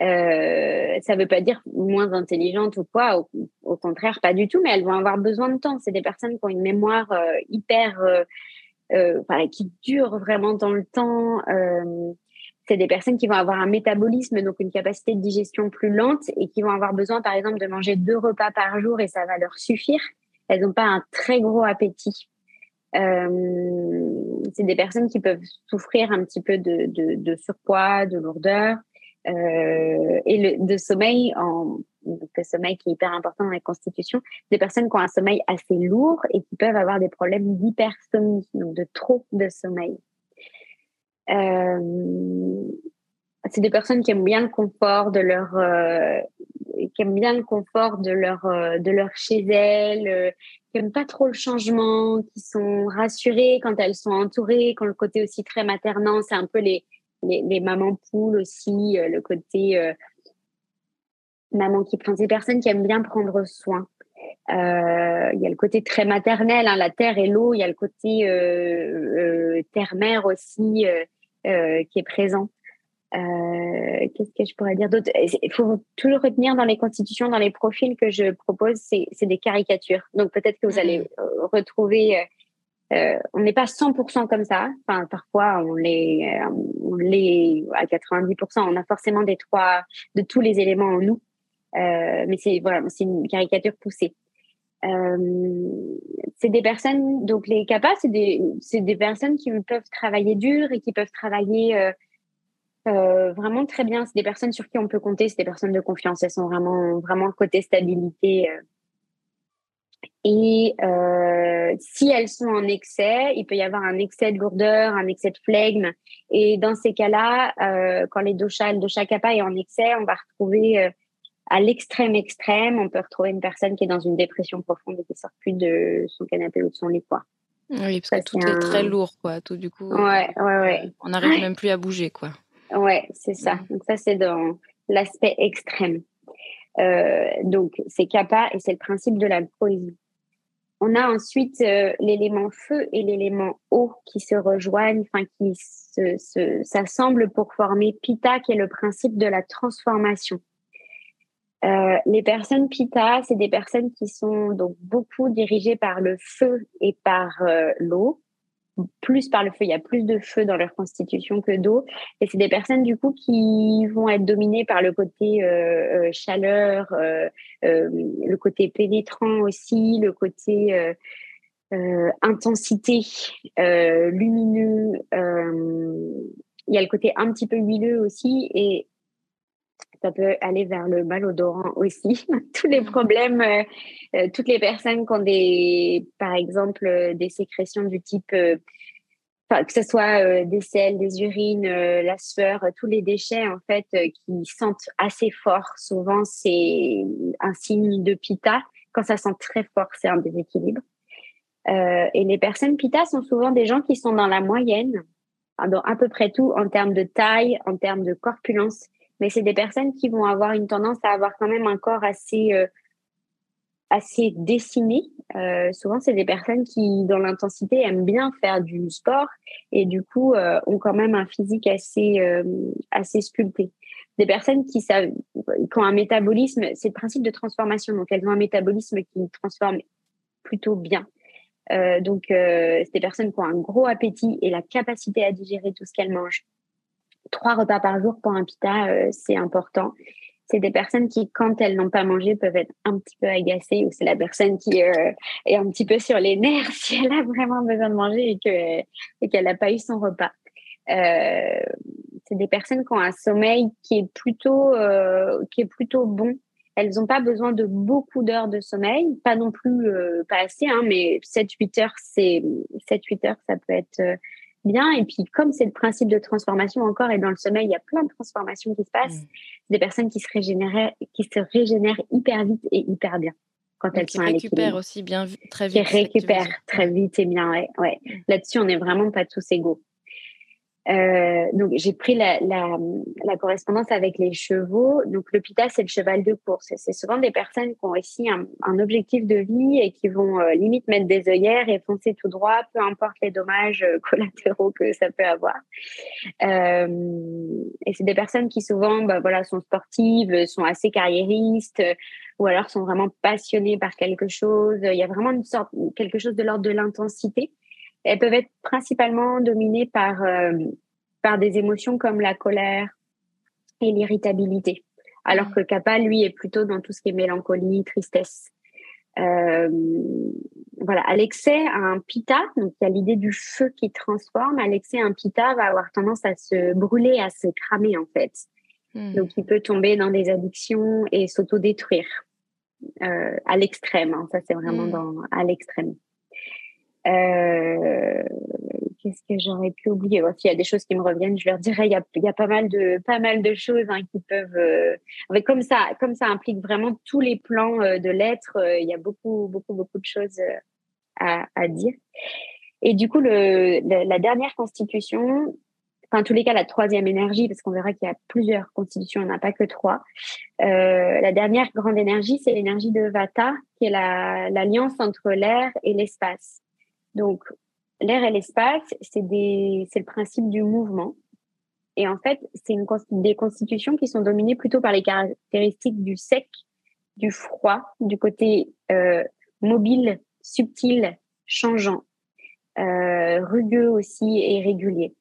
Euh, ça ne veut pas dire moins intelligentes ou quoi, au, contraire, pas du tout, mais elles vont avoir besoin de temps. C'est des personnes qui ont une mémoire euh, hyper, euh, enfin, qui dure vraiment dans le temps. c'est des personnes qui vont avoir un métabolisme, donc une capacité de digestion plus lente et qui vont avoir besoin, par exemple, de manger deux repas par jour et ça va leur suffire. Elles n'ont pas un très gros appétit. c'est des personnes qui peuvent souffrir un petit peu de, de, de surpoids, de lourdeur, euh, et le, de sommeil, en, le sommeil qui est hyper important dans la constitution, des personnes qui ont un sommeil assez lourd et qui peuvent avoir des problèmes d'hypersomnie, donc de trop de sommeil. Euh, c'est des personnes qui aiment bien le confort de leur, euh, qui aiment bien le confort de leur, de leur chez elles, qui aiment pas trop le changement, qui sont rassurées quand elles sont entourées, quand le côté aussi très maternant, c'est un peu les, les, mamans poules aussi, euh, le côté euh, maman qui prend ces personnes qui aiment bien prendre soin. Euh, il y a le côté très maternel, hein, la terre et l'eau. Il y a le côté terre-mère aussi qui est présent. Qu'est-ce que je pourrais dire d'autre? Il faut toujours retenir dans les constitutions, dans les profils que je propose, c'est des caricatures. Donc peut-être que vous allez mmh. retrouver euh, on n'est pas 100% comme ça. Enfin, parfois, on l'est, euh, à 90%. On a forcément des trois, de tous les éléments en nous. Euh, mais c'est voilà, une caricature poussée. c'est des personnes, donc les capas, c'est des, des personnes qui peuvent travailler dur et qui peuvent travailler vraiment très bien. C'est des personnes sur qui on peut compter. C'est des personnes de confiance. Elles sont vraiment, vraiment côté stabilité. Et euh, si elles sont en excès, il peut y avoir un excès de lourdeur, un excès de flegme. Et dans ces cas-là, euh, quand les doshas, le dosha kappa est en excès, on va retrouver euh, à l'extrême extrême, on peut retrouver une personne qui est dans une dépression profonde et qui sort plus de son canapé ou de son lit, quoi. Oui, parce que tout est, très lourd, quoi. Tout du coup. Ouais, ouais, ouais. On n'arrive même plus à bouger, quoi. Ouais, c'est ça. Donc ça, c'est dans l'aspect extrême. Euh, donc c'est kappa et c'est le principe de la cohésion. On a ensuite euh, l'élément feu et l'élément eau qui se rejoignent, enfin qui s'assemblent pour former Pitta, qui est le principe de la transformation. Euh, les personnes Pitta, c'est des personnes qui sont donc beaucoup dirigées par le feu et par l'eau. Plus par le feu, il y a plus de feu dans leur constitution que d'eau. Et c'est des personnes du coup qui vont être dominées par le côté euh, chaleur, le côté pénétrant aussi, le côté intensité, lumineux. il y a le côté un petit peu huileux aussi. Et ça peut aller vers le malodorant aussi. *laughs* Tous les problèmes, euh, euh, toutes les personnes qui ont des, par exemple, euh, des sécrétions du type, que ce soit des selles, des urines, la sueur, tous les déchets en fait qui sentent assez fort. Souvent, c'est un signe de pita. Quand ça sent très fort, c'est un déséquilibre. et les personnes pita sont souvent des gens qui sont dans la moyenne, dans à peu près tout en termes de taille, en termes de corpulence mais c'est des personnes qui vont avoir une tendance à avoir quand même un corps assez, euh, assez dessiné. Euh, souvent, c'est des personnes qui, dans l'intensité, aiment bien faire du sport et du coup euh, ont quand même un physique assez, assez sculpté. Des personnes qui, savent, qui ont un métabolisme, c'est le principe de transformation, donc elles ont un métabolisme qui transforme plutôt bien. donc, c'est des personnes qui ont un gros appétit et la capacité à digérer tout ce qu'elles mangent trois repas par jour pour un pita, euh, c'est important. C'est des personnes qui, quand elles n'ont pas mangé, peuvent être un petit peu agacées ou c'est la personne qui euh, est un petit peu sur les nerfs *laughs* si elle a vraiment besoin de manger et qu'elle et n'a pas eu son repas. Euh, c'est des personnes qui ont un sommeil qui est plutôt, qui est plutôt bon. Elles n'ont pas besoin de beaucoup d'heures de sommeil, pas non plus pas assez, hein, mais 7-8 heures, c'est 7-8 heures, ça peut être bien. Et puis, comme c'est le principe de transformation encore, et dans le sommeil, il y a plein de transformations qui se passent, mm. des personnes qui se, régénèrent, qui se régénèrent hyper vite et hyper bien quand elles sont à récupèrent aussi bien très vite. Qui récupèrent très vite et bien, ouais. ouais. Mm. Là-dessus, on n'est vraiment pas tous égaux. Euh, donc j'ai pris la, la, la, correspondance avec les chevaux. Donc le pita c'est le cheval de course. C'est souvent des personnes qui ont aussi un, un objectif de vie et qui vont euh, limite mettre des œillères et foncer tout droit, peu importe les dommages euh, *laughs* collatéraux que ça peut avoir. Euh, et c'est des personnes qui souvent bah, voilà sont sportives, sont assez carriéristes ou alors sont vraiment passionnées par quelque chose. Il y a vraiment une sorte quelque chose de l'ordre de l'intensité elles peuvent être principalement dominées par, euh, par des émotions comme la colère et l'irritabilité. Alors que le kappa, lui, est plutôt dans tout ce qui est mélancolie, tristesse. Euh, voilà, à l'excès, un pita, donc il y a l'idée du feu qui transforme. À l'excès, un pita va avoir tendance à se brûler, à se cramer en fait. Hmm. Donc il peut tomber dans des addictions et s'autodétruire euh, à l'extrême. Hein. Ça, c'est vraiment hmm. dans, à l'extrême. Euh, Qu'est-ce que j'aurais pu oublier? S'il y a des choses qui me reviennent, je leur dirais. Il y a, pas mal de pas mal de choses hein, qui peuvent. Euh, comme ça, comme ça implique vraiment tous les plans euh, de l'être. Euh, il y a beaucoup beaucoup beaucoup de choses à, à dire. Et du coup, le, la dernière constitution, enfin en tous les cas la troisième énergie, parce qu'on verra qu'il y a plusieurs constitutions, il n'y en a pas que trois. Euh, la dernière grande énergie, c'est l'énergie de Vata, qui est l'alliance entre l'air et l'espace. Donc, l'air et l'espace, c'est le principe du mouvement. Et en fait, c'est des constitutions qui sont dominées plutôt par les caractéristiques du sec, du froid, du côté euh, mobile, subtil, changeant, euh, rugueux aussi et régulier.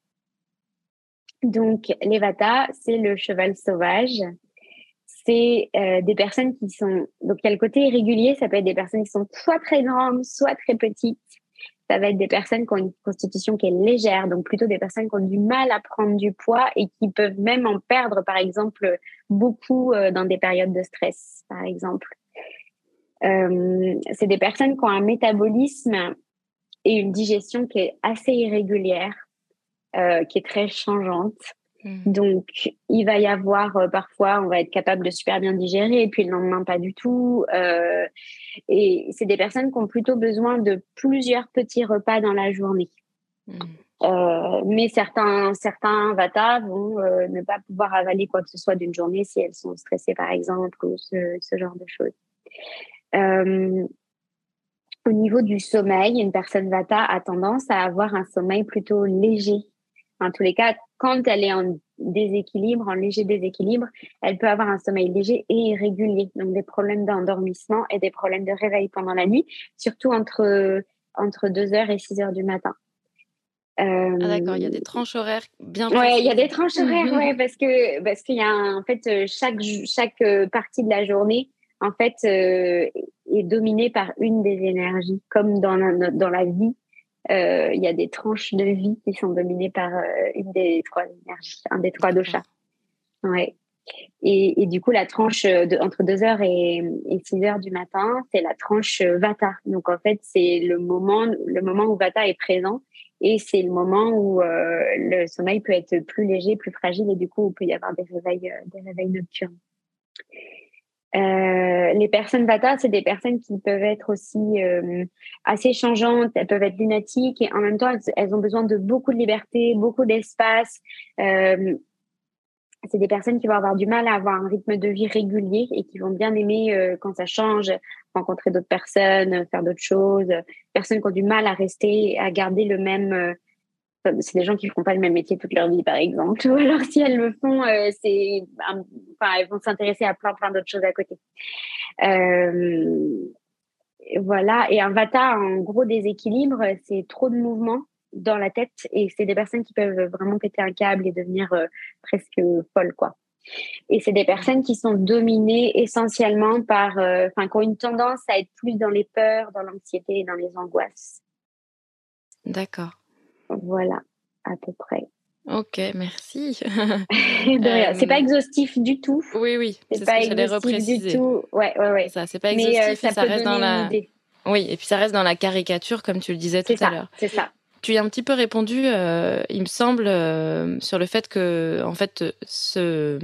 Donc, les Vata, c'est le cheval sauvage. C'est euh, des personnes qui sont... Donc, il y a le côté irrégulier, ça peut être des personnes qui sont soit très grandes, soit très petites, ça va être des personnes qui ont une constitution qui est légère, donc plutôt des personnes qui ont du mal à prendre du poids et qui peuvent même en perdre, par exemple, beaucoup euh, dans des périodes de stress, par exemple. Euh, c'est des personnes qui ont un métabolisme et une digestion qui est assez irrégulière, euh, qui est très changeante. Mmh. Donc, il va y avoir euh, parfois, on va être capable de super bien digérer, et puis le lendemain, pas du tout. Euh, et c'est des personnes qui ont plutôt besoin de plusieurs petits repas dans la journée. Mmh. Euh, mais certains, certains vata vont ne pas pouvoir avaler quoi que ce soit d'une journée si elles sont stressées, par exemple, ou ce, ce genre de choses. au niveau du sommeil, une personne vata a tendance à avoir un sommeil plutôt léger en tous les cas, quand elle est en, déséquilibre, en léger déséquilibre, elle peut avoir un sommeil léger et irrégulier, donc des problèmes d'endormissement et des problèmes de réveil pendant la nuit, surtout entre, entre 2h et 6h du matin. ah d'accord, il y a des tranches horaires bien Oui, il y a des tranches horaires, ouais, parce que parce qu'il y a en fait chaque chaque partie de la journée en fait est dominée par une des énergies, comme dans dans la vie euh, il y a des tranches de vie qui sont dominées par euh, une des trois énergies, un des trois doshas. Ouais. Et, du coup, la tranche de, entre 2h et, et 6h du matin, c'est la tranche Vata. Donc, en fait, c'est le moment, le moment où Vata est présent et c'est le moment où euh, le sommeil peut être plus léger, plus fragile et du coup, il peut y avoir des réveils, des réveils nocturnes. Euh, les personnes Vata, c'est des personnes qui peuvent être aussi euh, assez changeantes, elles peuvent être lunatiques et en même temps, elles, ont besoin de beaucoup de liberté, beaucoup d'espace. Euh, c'est des personnes qui vont avoir du mal à avoir un rythme de vie régulier et qui vont bien aimer euh, quand ça change, rencontrer d'autres personnes, faire d'autres choses. Personnes qui ont du mal à rester, à garder le même c'est des gens qui ne font pas le même métier toute leur vie, par exemple. *laughs* Ou alors, si elles le font, euh, c'est, enfin, elles vont s'intéresser à plein, plein d'autres choses à côté. Euh, voilà. Et un vata, en gros déséquilibre, c'est trop de mouvements dans la tête et c'est des personnes qui peuvent vraiment péter un câble et devenir euh, presque folles, quoi. Et c'est des personnes qui sont dominées essentiellement par, enfin, qui ont une tendance à être plus dans les peurs, dans l'anxiété et dans les angoisses. D'accord. Voilà, à peu près. Ok, merci. *laughs* C'est pas exhaustif du tout. Oui, oui, c'est pas ce que repréciser. Du tout. Ouais, ouais, ouais. Ça, c'est pas exhaustif, ça, reste dans la. Oui, et puis ça reste dans la caricature, comme tu le disais tout à l'heure. C'est ça. Tu as un petit peu répondu, euh, il me semble, euh, sur le fait que, en fait, ce,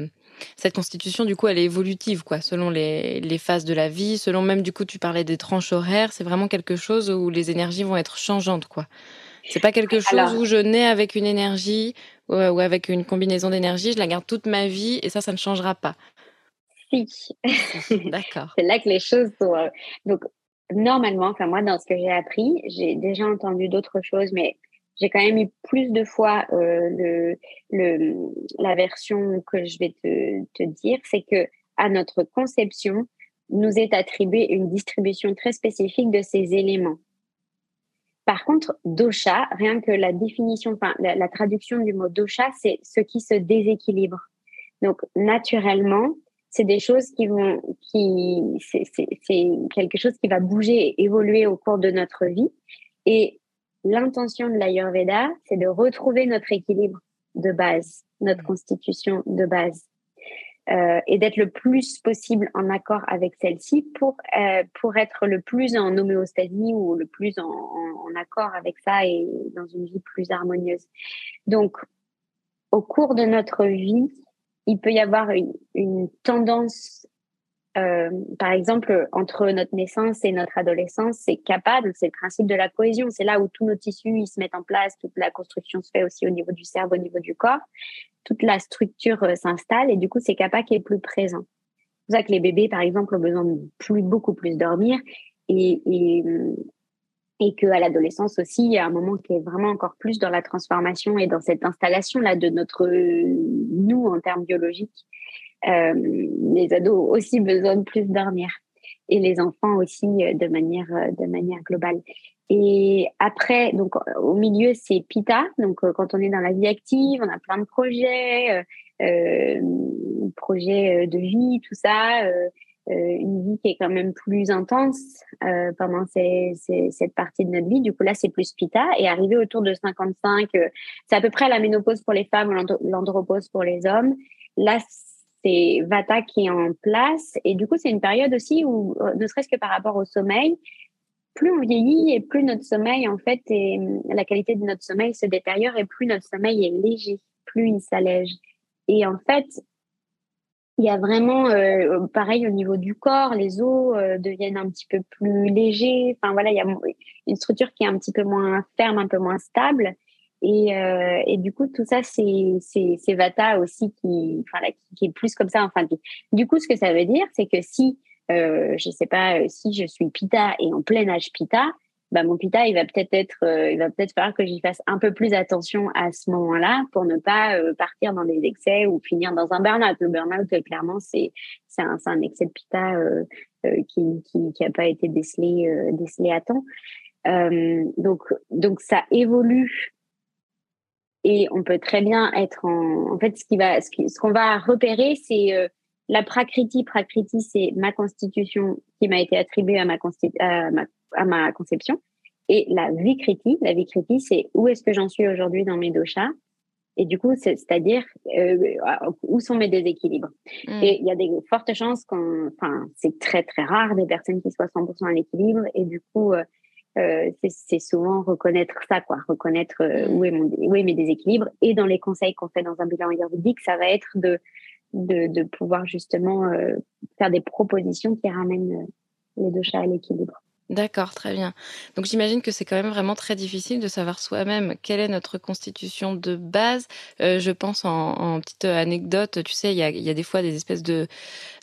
cette constitution, du coup, elle est évolutive, quoi, selon les, les, phases de la vie, selon même, du coup, tu parlais des tranches horaires. C'est vraiment quelque chose où les énergies vont être changeantes, quoi. C'est pas quelque chose où je nais avec une énergie ou, avec une combinaison d'énergie, je la garde toute ma vie et ça, ça ne changera pas. Si. *laughs* D'accord. c'est là que les choses sont. Euh, donc, normalement, enfin, moi, dans ce que j'ai appris, j'ai déjà entendu d'autres choses, mais j'ai quand même eu plus de fois euh, le, le, la version que je vais te, te dire, c'est que à notre conception, nous est attribuée une distribution très spécifique de ces éléments. Par contre, dosha, rien que la définition, enfin la, traduction du mot dosha, c'est ce qui se déséquilibre. Donc naturellement, c'est des choses qui vont, qui, c'est quelque chose qui va bouger et évoluer au cours de notre vie. Et l'intention de l'Ayurveda, c'est de retrouver notre équilibre de base, notre constitution de base. Euh, et d'être le plus possible en accord avec celle-ci pour, euh, pour être le plus en homéostasie ou le plus en, accord avec ça et dans une vie plus harmonieuse. Donc, au cours de notre vie, il peut y avoir une tendance euh, par exemple, entre notre naissance et notre adolescence, c'est capable, c'est le principe de la cohésion. C'est là où tous nos tissus ils se mettent en place, toute la construction se fait aussi au niveau du cerveau, au niveau du corps. Toute la structure euh, s'installe et du coup, c'est capable qui est plus présent. C'est pour ça que les bébés, par exemple, ont besoin de beaucoup plus dormir et, et, et qu'à l'adolescence aussi, il y a un moment qui est vraiment encore plus dans la transformation et dans cette installation-là de notre nous en termes biologiques euh, les ados aussi besoin de plus dormir et les enfants aussi euh, de manière euh, de manière globale. Et après, donc au milieu, c'est Pita. Donc quand on est dans la vie active, on a plein de projets, projets de vie, tout ça, une vie qui est quand même plus intense pendant cette partie de notre vie. Du coup, là, c'est plus Pita. Et arrivé autour de 55, c'est à peu près la ménopause pour les femmes, l'andropause pour les hommes. Là, c'est Vata qui est en place. Et du coup, c'est une période aussi où, euh, ne serait-ce que par rapport au sommeil, plus on vieillit et plus notre sommeil, en fait, et la qualité de notre sommeil se détériore et plus notre sommeil est léger, plus il s'allège. Et en fait, il y a vraiment, euh, pareil au niveau du corps, les os euh, deviennent un petit peu plus légers. Enfin voilà, il y a une structure qui est un petit peu moins ferme, un peu moins stable. Et, euh, et, du coup, tout ça, c'est Vata aussi qui, enfin, là, qui, est plus comme ça en fin de vie. Du coup, ce que ça veut dire, c'est que si, euh, je sais pas, euh, si je suis Pita et en plein âge Pita, bah, mon pita, il va peut-être être, euh, il va peut-être falloir que j'y fasse un peu plus attention à ce moment-là pour ne pas euh, partir dans des excès ou finir dans un burn-out. Le burn-out, clairement, c'est c'est un, un, excès de pita qui qui qui a pas été décelé décelé à temps. donc donc ça évolue et on peut très bien être en en fait ce qui va ce qu'on va repérer c'est la prakriti, prakriti, c'est ma constitution qui m'a été attribuée à ma, à ma, à ma conception. Et la vikriti, la vikriti, c'est où est-ce que j'en suis aujourd'hui dans mes doshas? Et du coup, c'est-à-dire euh, où sont mes déséquilibres? Hmm. Et il y a des fortes chances qu'on, enfin, c'est très très rare des personnes qui soient 100% à l'équilibre. Et du coup, euh, euh c'est souvent reconnaître ça, quoi, reconnaître euh, hmm. où, est mon, où est mes déséquilibres. Et dans les conseils qu'on fait dans un bilan ayurvédique, ça va être de de, de pouvoir justement euh, faire des propositions qui ramènent les deux chats à l'équilibre. D'accord, très bien. Donc j'imagine que c'est quand même vraiment très difficile de savoir soi-même quelle est notre constitution de base. Euh, je pense en, petite anecdote, tu sais, il y a, y a, des fois des espèces de,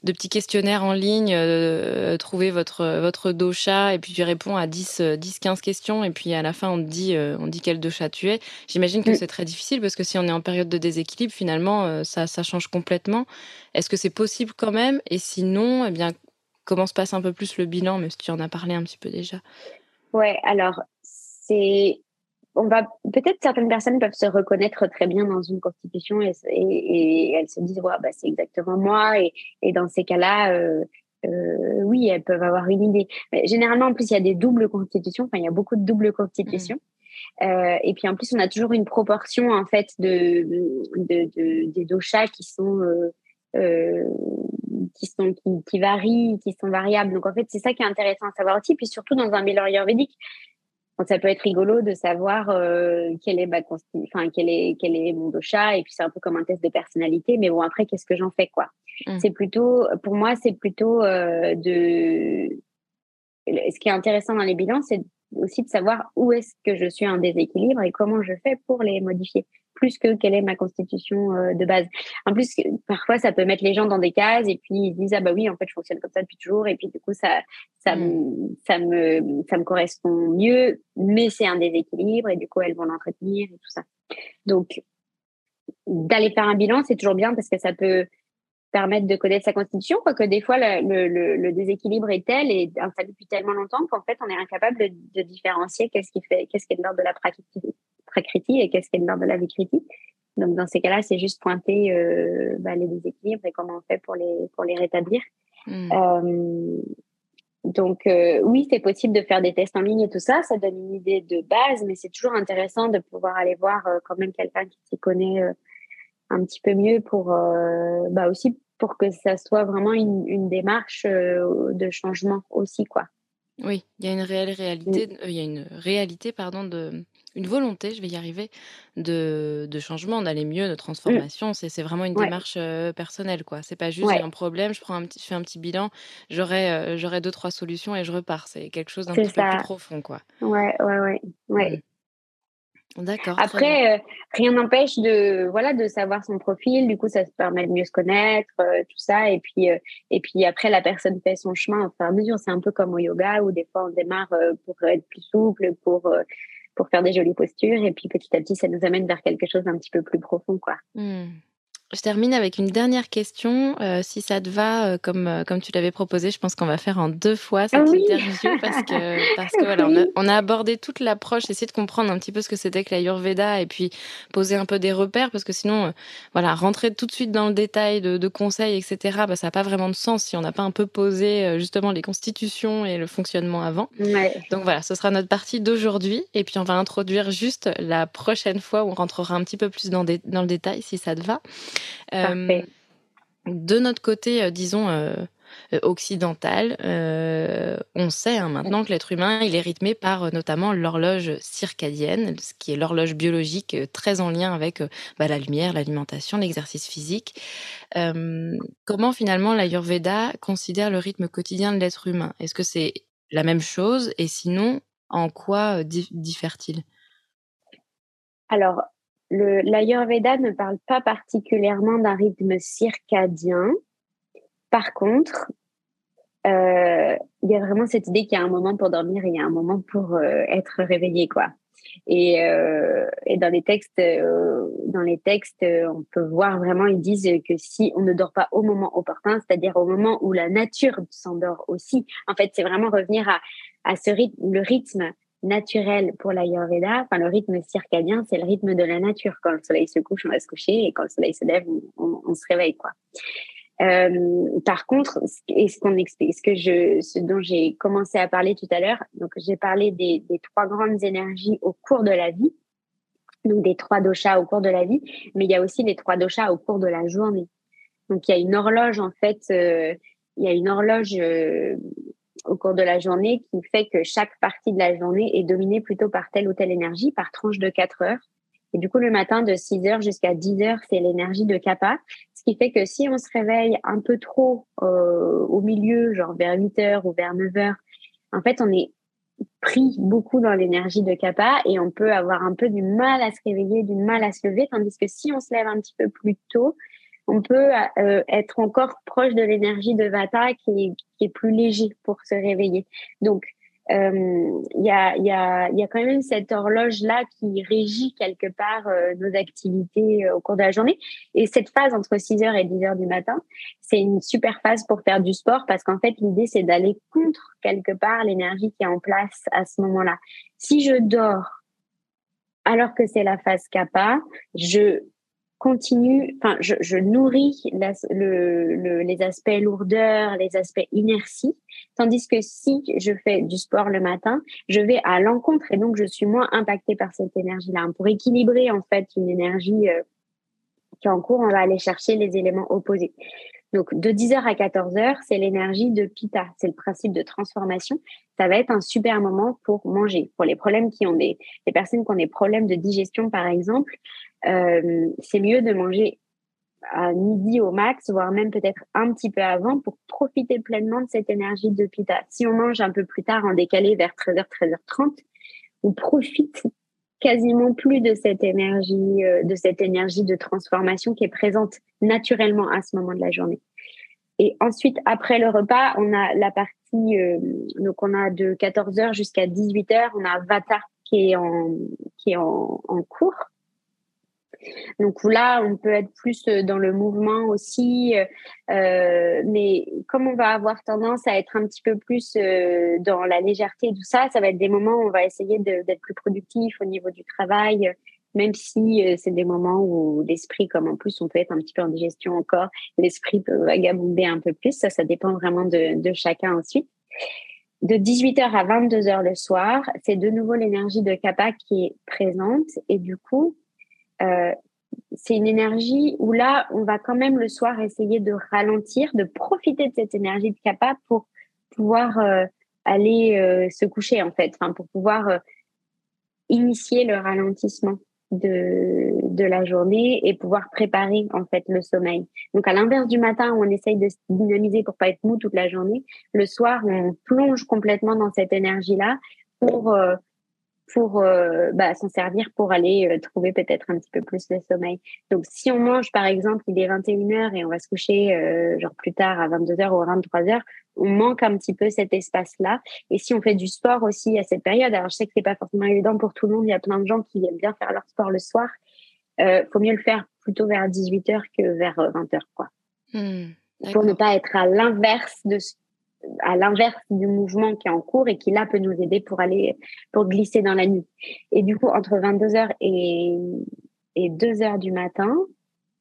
de petits questionnaires en ligne, euh, trouver votre, votre dosha, et puis tu réponds à 10, 10, 15 questions, et puis à la fin on te dit, euh, on dit quel dosha tu es. J'imagine que c'est très difficile parce que si on est en période de déséquilibre, finalement, ça, ça change complètement. Est-ce que c'est possible quand même? Et sinon, eh bien, comment se passe un peu plus le bilan, mais si tu en as parlé un petit peu déjà. Ouais, alors c'est on va peut-être certaines personnes peuvent se reconnaître très bien dans une constitution et, et, elles se disent ouais, bah, c'est exactement moi et, et dans ces cas-là euh, euh, oui elles peuvent avoir une idée mais généralement en plus il y a des doubles constitutions enfin il y a beaucoup de doubles constitutions mmh. euh, et puis en plus on a toujours une proportion en fait de, de, de des doshas qui sont qui sont qui, qui, varient, qui sont variables. Donc en fait, c'est ça qui est intéressant à savoir aussi. Puis surtout dans un bilan ayurvédique, ça peut être rigolo de savoir euh, quelle est ma enfin quel est quel est mon dosha et puis c'est un peu comme un test de personnalité. Mais bon après, qu'est-ce que j'en fais quoi? Mmh. C'est plutôt pour moi, c'est plutôt euh, de ce qui est intéressant dans les bilans, c'est aussi de savoir où est-ce que je suis en déséquilibre et comment je fais pour les modifier plus que quelle est ma constitution euh, de base. En plus, parfois, ça peut mettre les gens dans des cases et puis ils disent ah bah oui, en fait, je fonctionne comme ça depuis toujours et puis du coup ça ça me mm. ça me ça me correspond mieux, mais c'est un déséquilibre et du coup elles vont l'entretenir et tout ça. Donc d'aller faire un bilan, c'est toujours bien parce que ça peut permettre de connaître sa constitution, quoique des fois le, le, le, déséquilibre est tel et installé depuis tellement longtemps qu'en fait on est incapable de, de différencier qu'est-ce qui fait qu'est-ce qui est de l'ordre de la pratique critique et qu'est-ce qui est de l'ordre de la vie critique. Donc dans ces cas-là, c'est juste pointer euh, bah, les déséquilibres et comment on fait pour les pour les rétablir. Hmm. Euh, donc euh, oui, c'est possible de faire des tests en ligne et tout ça, ça donne une idée de base, mais c'est toujours intéressant de pouvoir aller voir quand même quelqu'un qui s'y connaît un petit peu mieux pour bah aussi pour que ça soit vraiment une, une démarche de changement aussi quoi. Oui, il y a une réelle réalité, il y a une réalité pardon de une volonté, je vais y arriver, de, de changement, d'aller mieux, de transformation. C'est vraiment une démarche personnelle, quoi. C'est pas juste un problème, je prends un petit, je fais un petit bilan, j'aurai j'aurai deux trois solutions et je repars. C'est quelque chose d'un peu plus profond, quoi. Ouais, ouais, ouais, ouais. D'accord. Après, rien n'empêche de voilà de savoir son profil. Du coup, ça se permet de mieux se connaître, tout ça. Et puis et puis après, la personne fait son chemin au fur et à mesure. C'est un peu comme au yoga où des fois on démarre pour être plus souple, pour pour faire des jolies postures. Et puis petit à petit, ça nous amène vers quelque chose d'un petit peu plus profond. quoi. Mmh. Je termine avec une dernière question. Euh, si ça te va, euh, comme, euh, comme tu l'avais proposé, je pense qu'on va faire en deux fois cette interview parce que, parce que *laughs* voilà, on, a, on, a, abordé toute l'approche, essayer de comprendre un petit peu ce que c'était que l'Ayurveda et puis poser un peu des repères parce que sinon, voilà, rentrer tout de suite dans le détail de, de conseils, etc., bah, ça n'a pas vraiment de sens si on n'a pas un peu posé justement les constitutions et le fonctionnement avant. Donc voilà, ce sera notre partie d'aujourd'hui et puis on va introduire juste la prochaine fois où on rentrera un petit peu plus dans, dans le détail si ça te va. Euh, de notre côté, euh, disons, euh, occidental, on sait hein, maintenant que l'être humain, il est rythmé par notamment l'horloge circadienne, ce qui est l'horloge biologique très en lien avec bah, la lumière, l'alimentation, l'exercice physique. comment finalement l'Ayurveda considère le rythme quotidien de l'être humain? Est-ce que c'est la même chose? Et sinon, en quoi diffère-t-il? Alors, l'Ayurveda ne parle pas particulièrement d'un rythme circadien. Par contre, euh, il y a vraiment cette idée qu'il y a un moment pour dormir et il y a un moment pour être réveillé, quoi. Et, euh, et dans les textes, euh, dans les textes, euh, on peut voir vraiment, ils disent que si on ne dort pas au moment opportun, c'est-à-dire au moment où la nature s'endort aussi, en fait, c'est vraiment revenir à, à ce rythme, le rythme naturel pour l'Ayurveda, enfin le rythme circadien, c'est le rythme de la nature. Quand le soleil se couche, on va se coucher, et quand le soleil se lève, on, se réveille, quoi. Euh, par contre, et ce qu'on explique, ce que je, ce dont j'ai commencé à parler tout à l'heure, donc j'ai parlé des, des, trois grandes énergies au cours de la vie, donc des trois doshas au cours de la vie, mais il y a aussi les trois doshas au cours de la journée. Donc il y a une horloge en fait, euh, il y a une horloge euh, au cours de la journée qui fait que chaque partie de la journée est dominée plutôt par telle ou telle énergie, par tranche de 4 heures. Et du coup, le matin, de 6 heures jusqu'à 10 heures, c'est l'énergie de kappa. Ce qui fait que si on se réveille un peu trop euh, au milieu, genre vers 8 heures ou vers 9 heures, en fait, on est pris beaucoup dans l'énergie de kappa et on peut avoir un peu du mal à se réveiller, du mal à se lever. Tandis que si on se lève un petit peu plus tôt, on peut euh, être encore proche de l'énergie de Vata qui est, qui est plus léger pour se réveiller. Donc, euh, il y, a, y, a, y a quand même cette horloge-là qui régit quelque part euh, nos activités euh, au cours de la journée. Et cette phase entre 6h et 10h du matin, c'est une super phase pour faire du sport parce qu'en fait, l'idée, c'est d'aller contre quelque part l'énergie qui est en place à ce moment-là. Si je dors alors que c'est la phase kappa, je continue, enfin, je, je nourris le, les aspects lourdeur, les aspects inertie, tandis que si je fais du sport le matin, je vais à l'encontre et donc je suis moins impactée par cette énergie-là. Pour équilibrer en fait une énergie euh, qui est en cours, on va aller chercher les éléments opposés. Donc, de 10h à 14h, c'est l'énergie de Pitta. C'est le principe de transformation. Ça va être un super moment pour manger. Pour les problèmes qui ont des, les personnes qui ont des problèmes de digestion, par exemple, euh, c'est mieux de manger à midi au max, voire même peut-être un petit peu avant pour profiter pleinement de cette énergie de Pitta. Si on mange un peu plus tard en décalé vers 13h, 13h30, on profite quasiment plus de cette énergie, euh, de cette énergie de transformation qui est présente naturellement à ce moment de la journée. Et ensuite, après le repas, on a la partie, euh, donc on a de 14h jusqu'à 18h, on a Vata qui est en, qui est en, en cours. Donc là, on peut être plus euh, dans le mouvement aussi, euh, euh, mais comme on va avoir tendance à être un petit peu plus dans la légèreté et tout ça, ça va être des moments où on va essayer d'être plus productif au niveau du travail, même si c'est des moments où l'esprit, comme en plus on peut être un petit peu en digestion encore, l'esprit peut vagabonder un peu plus. Ça, ça dépend vraiment de, de chacun ensuite de 18h à 22h le soir, c'est de nouveau l'énergie de kappa qui est présente et du coup, euh, c'est une énergie où là, on va quand même le soir essayer de ralentir, de profiter de cette énergie de kappa pour pouvoir euh, aller euh, se coucher en fait, enfin pour pouvoir initier le ralentissement de, de la journée et pouvoir préparer en fait le sommeil. Donc à l'inverse du matin où on essaye de se dynamiser pour pas être mou toute la journée, le soir on plonge complètement dans cette énergie là pour pour euh, bah, s'en servir pour aller euh, trouver peut-être un petit peu plus de sommeil. Donc, si on mange, par exemple, il est 21h et on va se coucher euh, genre plus tard à 22h ou à 23h, on manque un petit peu cet espace-là. Et si on fait du sport aussi à cette période, alors je sais que c'est pas forcément évident pour tout le monde, il y a plein de gens qui aiment bien faire leur sport le soir, euh, faut mieux le faire plutôt vers 18h que vers 20h, quoi. Hmm, pour ne pas être à l'inverse de ce à l'inverse du mouvement qui est en cours et qui là peut nous aider pour aller pour glisser dans la nuit. Et du coup, entre 22h et, et 2h du matin,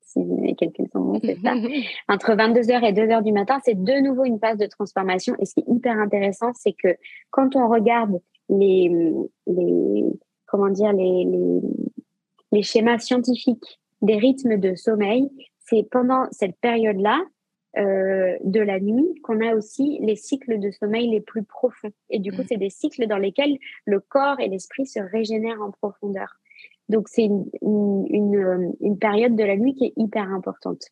si les calculs sont bons, c'est ça. *laughs* Entre 22h et 2h du matin, c'est de nouveau une phase de transformation. Et ce qui est hyper intéressant, c'est que quand on regarde les, les comment dire, les, les, les schémas scientifiques des rythmes de sommeil, c'est pendant cette période-là euh, de la nuit qu'on a aussi les cycles de sommeil les plus profonds. Et du coup, mm. c'est des cycles dans lesquels le corps et l'esprit se régénèrent en profondeur. Donc, c'est une, une, euh, une, période de la nuit qui est hyper importante.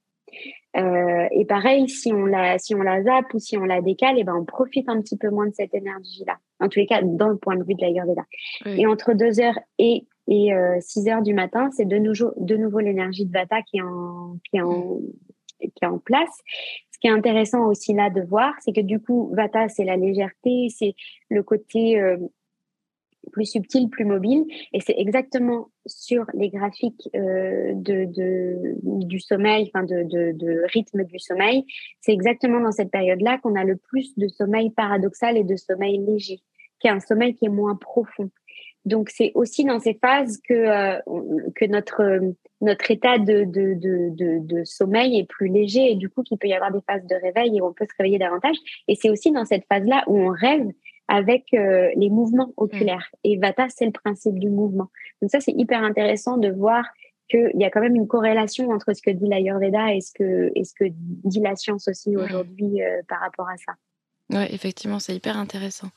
Euh, et pareil, si on la, si on la zappe ou si on la décale, et eh ben on profite un petit peu moins de cette énergie-là. En tous les cas, dans le point de vue de la Yurveda. Et entre 2 heures et, et 6 heures du matin, c'est de nouveau, de nouveau l'énergie de Vata qui est en, qui est en, qui est en place. Ce qui est intéressant aussi là de voir, c'est que du coup, Vata, c'est la légèreté, c'est le côté euh, plus subtil, plus mobile. Et c'est exactement sur les graphiques euh, de, du sommeil, enfin de, de, rythme du sommeil, c'est exactement dans cette période-là qu'on a le plus de sommeil paradoxal et de sommeil léger, qui est un sommeil qui est moins profond. Donc c'est aussi dans ces phases que, euh, que notre, notre état de, de, de, de, sommeil est plus léger et du coup qu'il peut y avoir des phases de réveil et on peut se réveiller davantage. Et c'est aussi dans cette phase-là où on rêve avec euh, les mouvements oculaires. Mm. Et Vata, c'est le principe du mouvement. Donc ça, c'est hyper intéressant de voir qu'il y a quand même une corrélation entre ce que dit l'Ayurveda et ce que, et ce que dit la science aussi mm. aujourd'hui euh, par rapport à ça. Oui, effectivement, c'est hyper intéressant.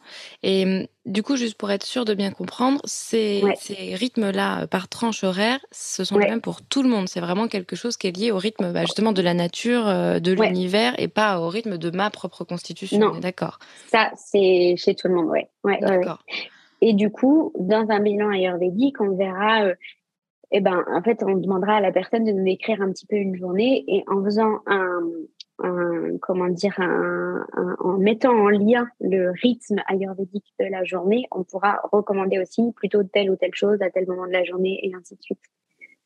Et mmh, du coup, juste pour être sûr de bien comprendre, ces, ces rythmes-là euh, par tranche horaire, ce sont les mêmes pour tout le monde. C'est vraiment quelque chose qui est lié au rythme bah, justement de la nature, euh, de l'univers et pas au rythme de ma propre constitution. D'accord. Ça, c'est chez tout le monde, oui. Ouais, d'accord. Et du coup, dans un bilan ayurvédique, on verra. Euh, eh ben, en fait, on demandera à la personne de nous écrire un petit peu une journée et en faisant un, un, comment dire, un, en mettant en lien le rythme ayurvédique de la journée, on pourra recommander aussi plutôt telle ou telle chose à tel moment de la journée et ainsi de suite.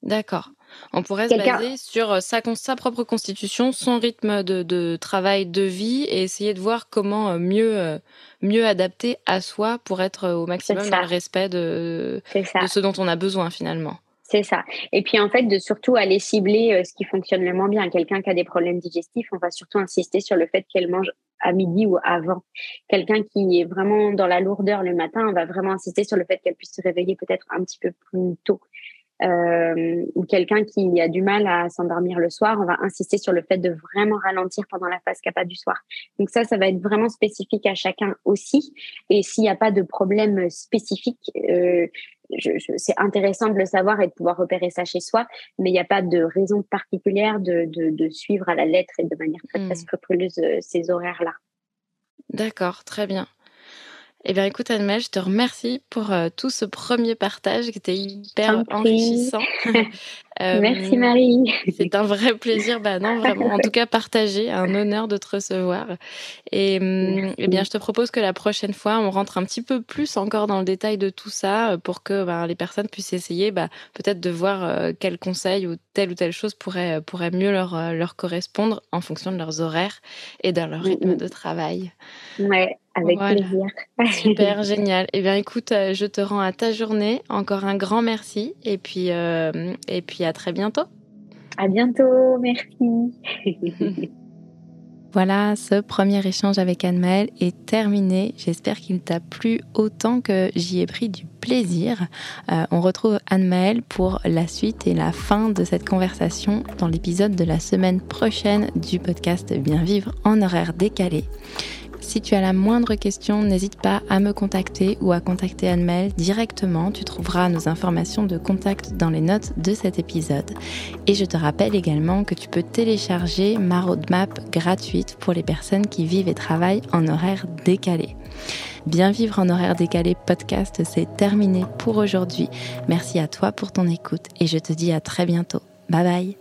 D'accord. On pourrait se baser sur euh, sa, sa, propre constitution, son rythme de, de, travail, de vie, et essayer de voir comment euh, mieux, euh, mieux adapter à soi pour être au maximum dans le respect de, de ce dont on a besoin finalement. C'est ça. Et puis en fait, de surtout aller cibler euh, ce qui fonctionne le moins bien. Quelqu'un qui a des problèmes digestifs, on va surtout insister sur le fait qu'elle mange à midi ou avant. Quelqu'un qui est vraiment dans la lourdeur le matin, on va vraiment insister sur le fait qu'elle puisse se réveiller peut-être un petit peu plus tôt. Euh, ou quelqu'un qui a du mal à s'endormir le soir, on va insister sur le fait de vraiment ralentir pendant la phase kappa du soir. Donc ça, ça va être vraiment spécifique à chacun aussi. Et s'il n'y a pas de problème spécifique, euh, c'est intéressant de le savoir et de pouvoir repérer ça chez soi, mais il n'y a pas de raison particulière de, de, suivre à la lettre et de manière très, très hmm. scrupuleuse euh, ces horaires-là. D'accord, très bien. Eh bien, écoute, Anne-Mel, je te remercie pour euh, tout ce premier partage qui était hyper enrichissant. *laughs* Merci euh, Marie. *laughs* C'est un vrai plaisir, bah non, vraiment, en tout cas partagé, un honneur de te recevoir. Et hum, eh bien, je te propose que la prochaine fois, on rentre un petit peu plus encore dans le détail de tout ça pour que bah, les personnes puissent essayer bah, peut-être de voir euh, quels conseils ou telle ou telle chose pourrait, pourrait mieux leur, leur correspondre en fonction de leurs horaires et de leur rythme de travail. Ouais. Avec plaisir. Super, *laughs* génial. Eh bien, écoute, euh, je te rends à ta journée. Encore un grand merci. Et puis, euh, et puis à très bientôt. À bientôt. Merci. *laughs* Voilà, ce premier échange avec Anne-Maëlle est terminé. J'espère qu'il t'a plu autant que j'y ai pris du plaisir. Euh, on retrouve Anne-Maëlle pour la suite et la fin de cette conversation dans l'épisode de la semaine prochaine du podcast Bien vivre en horaire décalé. Si tu as la moindre question, n'hésite pas à me contacter ou à contacter Anne-Mel directement. Tu trouveras nos informations de contact dans les notes de cet épisode. Et je te rappelle également que tu peux télécharger ma roadmap gratuite pour les personnes qui vivent et travaillent en horaire décalé. Bien vivre en horaire décalé podcast, c'est terminé pour aujourd'hui. Merci à toi pour ton écoute et je te dis à très bientôt. Bye bye